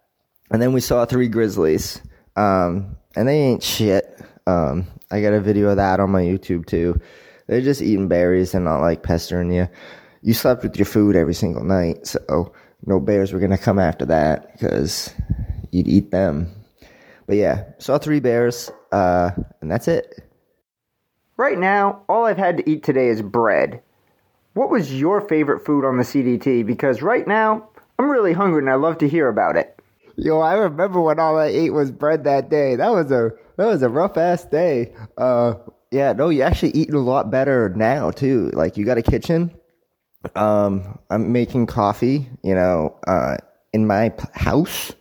And then we saw three grizzlies. Um, and they ain't shit. Um, I got a video of that on my YouTube too. They're just eating berries and not like pestering you. You slept with your food every single night, so no bears were gonna come after that because you'd eat them. But yeah, saw three bears, uh, and that's it.
Right now, all I've had to eat today is bread. What was your favorite food on the CDT? Because right now, I'm really hungry and I'd love to hear about it.
Yo, I remember when all I ate was bread that day. That was a that was a rough ass day. Uh, yeah, no, you're actually eating a lot better now too. Like you got a kitchen. Um, I'm making coffee. You know, uh, in my p- house.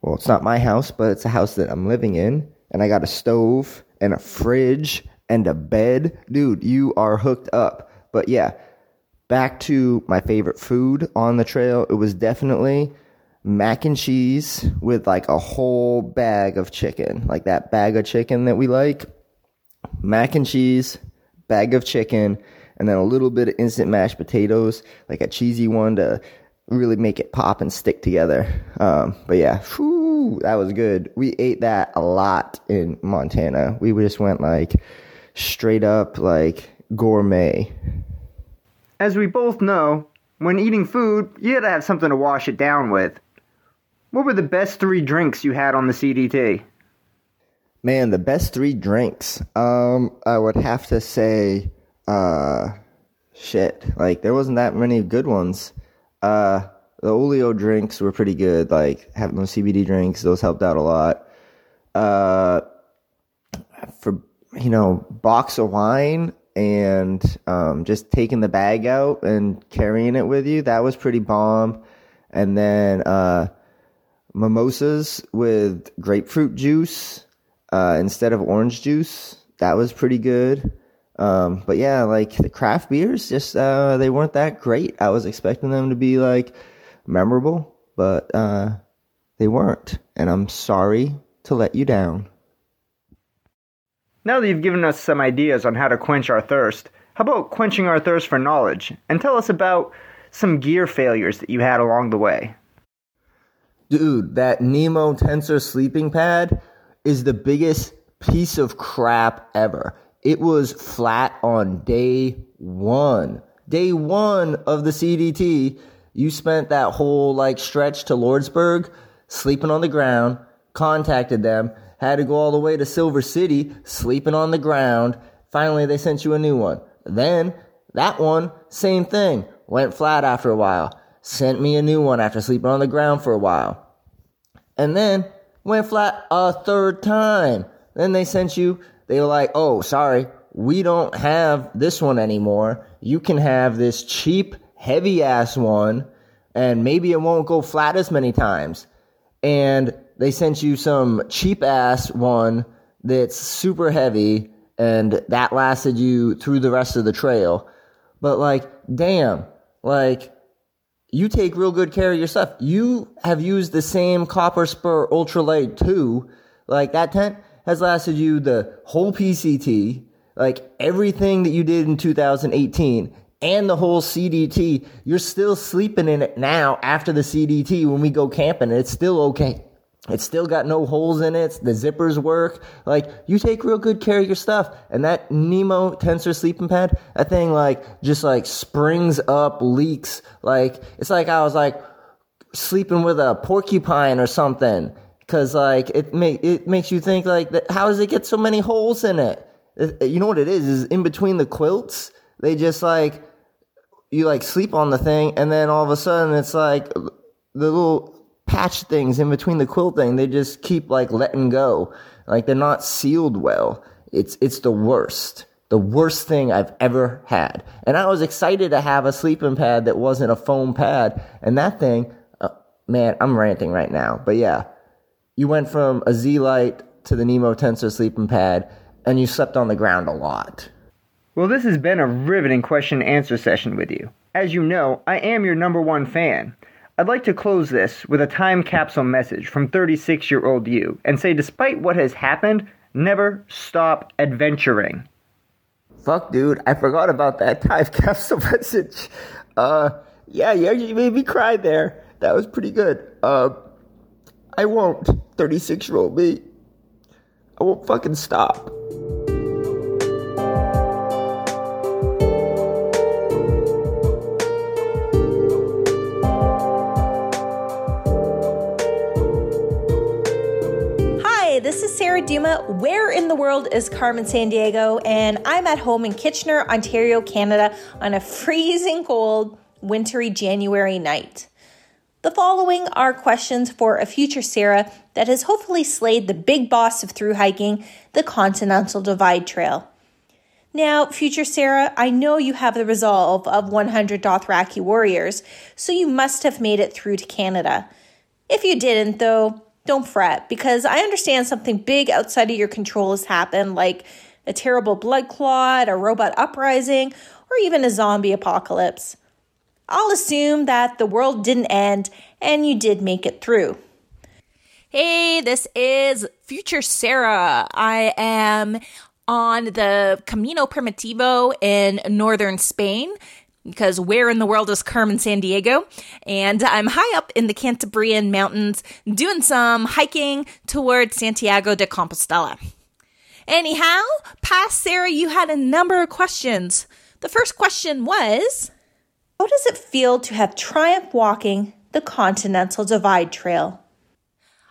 Well, it's not my house, but it's a house that I'm living in, and I got a stove and a fridge and a bed. Dude, you are hooked up. But yeah, back to my favorite food on the trail. It was definitely mac and cheese with like a whole bag of chicken, like that bag of chicken that we like. Mac and cheese, bag of chicken, and then a little bit of instant mashed potatoes, like a cheesy one to really make it pop and stick together. Um, but yeah, whew, that was good. We ate that a lot in Montana. We just went like straight up like gourmet.
As we both know, when eating food, you gotta have something to wash it down with. What were the best three drinks you had on the CDT?
Man, the best three drinks. Um, I would have to say, uh, shit. Like there wasn't that many good ones. Uh, the Oleo drinks were pretty good. Like having those CBD drinks, those helped out a lot. Uh, for you know, box of wine and um, just taking the bag out and carrying it with you, that was pretty bomb. And then uh, mimosas with grapefruit juice uh, instead of orange juice, that was pretty good. Um, but yeah, like the craft beers, just uh, they weren't that great. I was expecting them to be like memorable, but uh, they weren't. And I'm sorry to let you down.
Now that you've given us some ideas on how to quench our thirst, how about quenching our thirst for knowledge? And tell us about some gear failures that you had along the way.
Dude, that Nemo Tensor sleeping pad is the biggest piece of crap ever. It was flat on day one. Day one of the CDT, you spent that whole like stretch to Lordsburg sleeping on the ground, contacted them, had to go all the way to Silver City, sleeping on the ground, Finally, they sent you a new one. Then, that one, same thing, went flat after a while. Sent me a new one after sleeping on the ground for a while. And then, went flat a third time. Then they sent you, they were like, oh, sorry, we don't have this one anymore. You can have this cheap, heavy ass one, and maybe it won't go flat as many times. And they sent you some cheap ass one that's super heavy, and that lasted you through the rest of the trail. But like, damn, like, you take real good care of your stuff. You have used the same Copper Spur Ultralight 2. Like, that tent has lasted you the whole PCT, like everything that you did in 2018 and the whole CDT. You're still sleeping in it now after the CDT when we go camping. It's still okay. It's still got no holes in it. The zippers work. Like, you take real good care of your stuff. And that Nemo tensor sleeping pad, that thing, like, just like springs up, leaks. Like, it's like I was like sleeping with a porcupine or something. Cause like, it make, it makes you think like, that, how does it get so many holes in it? You know what it is? Is in between the quilts, they just like, you like sleep on the thing and then all of a sudden it's like the little patch things in between the quilt thing, they just keep like letting go. Like they're not sealed well. It's, it's the worst. The worst thing I've ever had. And I was excited to have a sleeping pad that wasn't a foam pad. And that thing, uh, man, I'm ranting right now. But yeah, you went from a Z Lite to the Nemo Tensor sleeping pad and you slept on the ground a lot.
Well, this has been a riveting question and answer session with you. As you know, I am your number one fan. I'd like to close this with a time capsule message from 36 year old you and say, despite what has happened, never stop adventuring.
Fuck, dude, I forgot about that time capsule message. Uh, yeah, you made me cry there. That was pretty good. Uh, I won't, 36 year old me. I won't fucking stop.
Sarah Duma. Where in the world is Carmen Sandiego? And I'm at home in Kitchener, Ontario, Canada on a freezing cold, wintry January night. The following are questions for a future Sarah that has hopefully slayed the big boss of through hiking, the Continental Divide Trail. Now, future Sarah, I know you have the resolve of 100 Dothraki warriors, so you must have made it through to Canada. If you didn't, though, don't fret because I understand something big outside of your control has happened, like a terrible blood clot, a robot uprising, or even a zombie apocalypse. I'll assume that the world didn't end and you did make it through.
Hey, this is future Sarah. I am on the Camino Primitivo in northern Spain because where in the world is Carmen Sandiego? And I'm high up in the Cantabrian Mountains doing some hiking towards Santiago de Compostela. Anyhow, past Sarah, you had a number of questions. The first question was
How does it feel to have triumph walking the Continental Divide Trail?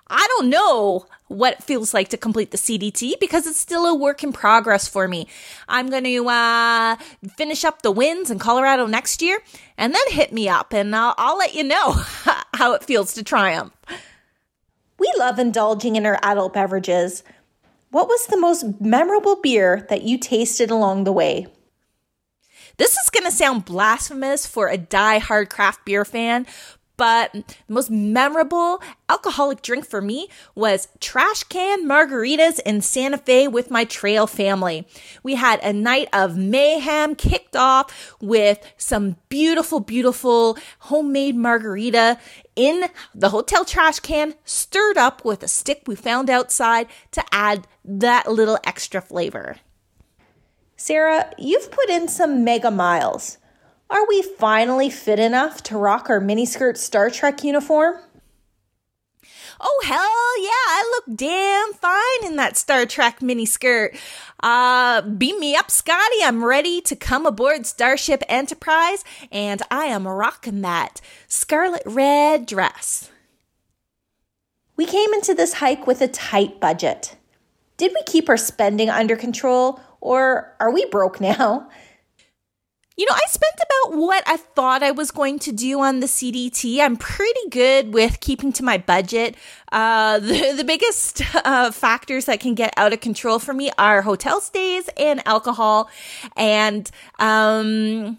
I don't know what it feels like to complete the CDT because it's still a work in progress for me. I'm going to uh, finish up the wins in Colorado next year and then hit me up and I'll, I'll let you know how it feels to triumph.
We love indulging in our adult beverages. What was the most memorable beer that you tasted along the way?
This is going to sound blasphemous for a die-hard craft beer fan, but the most memorable alcoholic drink for me was trash can margaritas in Santa Fe with my trail family. We had a night of mayhem kicked off with some beautiful, beautiful homemade margarita in the hotel trash can, stirred up with a stick we found outside to add that little extra flavor.
Sarah, you've put in some mega miles. Are we finally fit enough to rock our miniskirt Star Trek uniform?
Oh, hell yeah, I look damn fine in that Star Trek miniskirt. Uh, beam me up, Scotty. I'm ready to come aboard Starship Enterprise, and I am rocking that scarlet red dress.
We came into this hike with a tight budget. Did we keep our spending under control, Or are we broke now?
You know, I spent about what I thought I was going to do on the CDT. I'm pretty good with keeping to my budget. Uh, the, the biggest uh, factors that can get out of control for me are hotel stays and alcohol. And, um,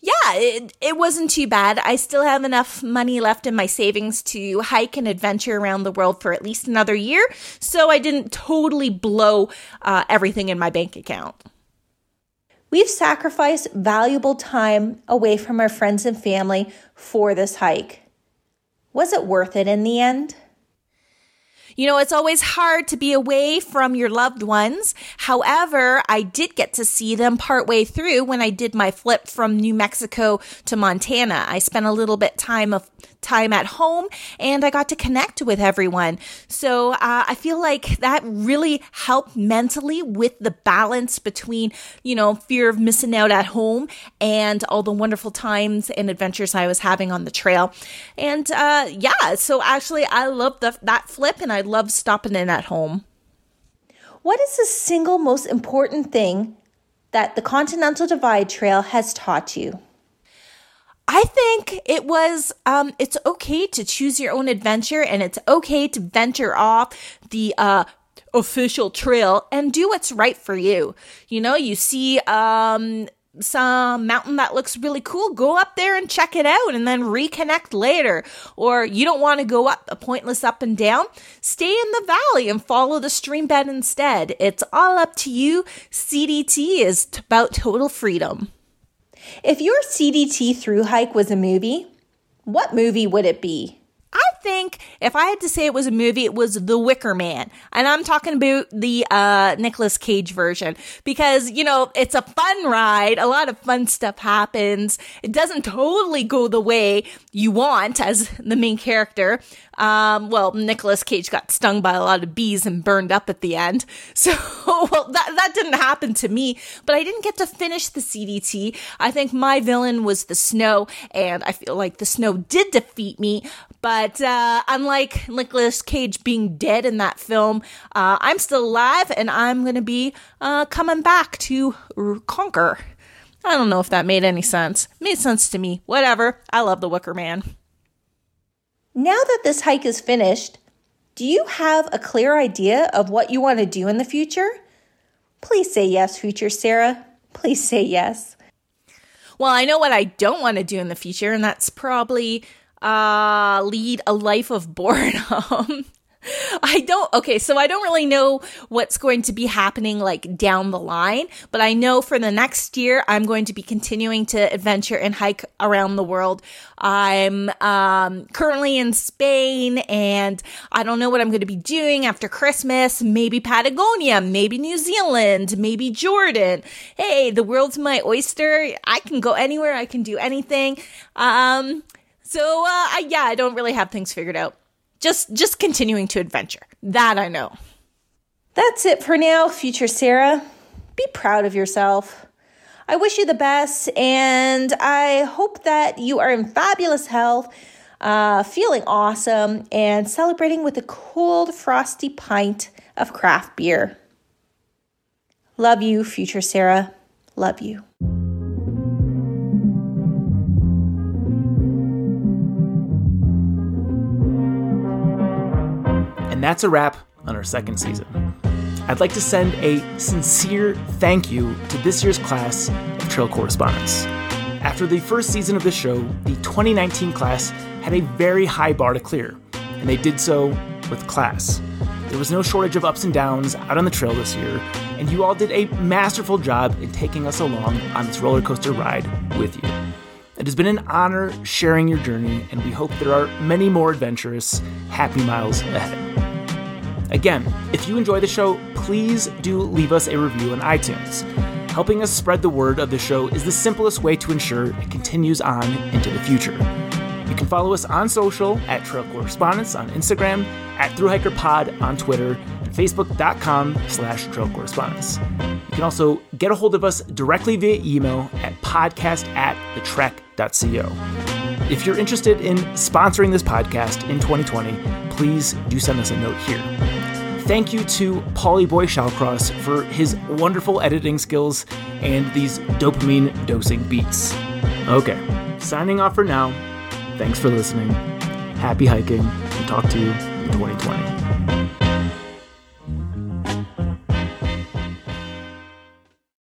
yeah, it, it wasn't too bad. I still have enough money left in my savings to hike and adventure around the world for at least another year. So I didn't totally blow uh, everything in my bank account.
We've sacrificed valuable time away from our friends and family for this hike. Was it worth it in the end?
You know, it's always hard to be away from your loved ones. However, I did get to see them partway through when I did my flip from New Mexico to Montana. I spent a little bit time of time at home and I got to connect with everyone. So uh, I feel like that really helped mentally with the balance between, you know, fear of missing out at home and all the wonderful times and adventures I was having on the trail. And uh, yeah, so actually I love the, that flip and I love stopping in at home.
What is the single most important thing that the Continental Divide Trail has taught you?
I think it was, um, it's okay to choose your own adventure and it's okay to venture off the, uh, official trail and do what's right for you. You know, you see, um, some mountain that looks really cool, go up there and check it out and then reconnect later. Or you don't want to go up a pointless up and down, stay in the valley and follow the stream bed instead. It's all up to you. CDT is about total freedom.
If your CDT through hike was a movie, what movie would it be?
Think if I had to say it was a movie, it was The Wicker Man. And I'm talking about the uh, Nicolas Cage version because, you know, it's a fun ride. A lot of fun stuff happens. It doesn't totally go the way you want as the main character. Um, well, Nicolas Cage got stung by a lot of bees and burned up at the end. So, well, that, that didn't happen to me, but I didn't get to finish the CDT. I think my villain was the snow, and I feel like the snow did defeat me. But uh, unlike Nicolas Cage being dead in that film, uh, I'm still alive, and I'm going to be uh, coming back to conquer. I don't know if that made any sense. Made sense to me. Whatever. I love the Wicker Man.
Now that this hike is finished, do you have a clear idea of what you want to do in the future? Please say yes, future Sarah. Please say yes.
Well, I know what I don't want to do in the future, and that's probably uh, lead a life of boredom. I don't, okay, so I don't really know what's going to be happening like down the line, but I know for the next year, I'm going to be continuing to adventure and hike around the world. I'm um, currently in Spain and I don't know what I'm going to be doing after Christmas. Maybe Patagonia, maybe New Zealand, maybe Jordan. Hey, the world's my oyster. I can go anywhere, I can do anything. Um, so, uh, yeah, I don't really have things figured out just just continuing to adventure. That I know.
That's it for now, future Sarah. Be proud of yourself. I wish you the best, and I hope that you are in fabulous health, uh, feeling awesome, and celebrating with a cold, frosty pint of craft beer. Love you, future Sarah. Love you.
That's a wrap on our second season. I'd like to send a sincere thank you to this year's class of Trail Correspondents. After the first season of the show, the 2019 class had a very high bar to clear, and they did so with class. There was no shortage of ups and downs out on the trail this year, and you all did a masterful job in taking us along on this roller coaster ride with you. It has been an honor sharing your journey, and we hope there are many more adventurous, happy miles ahead. Again, if you enjoy the show, please do leave us a review on iTunes. Helping us spread the word of the show is the simplest way to ensure it continues on into the future. You can follow us on social at Trail Correspondents on Instagram, at ThruHikerPod on Twitter, and Facebook.com slash Trail Correspondents. You can also get a hold of us directly via email at podcast at thetrek.co. If you're interested in sponsoring this podcast in 2020, please do send us a note here. thank you to Polly Boy Shallcross for his wonderful editing skills and these dopamine dosing beats. Okay, signing off for now. Thanks for listening. Happy hiking, and talk to you in 2020.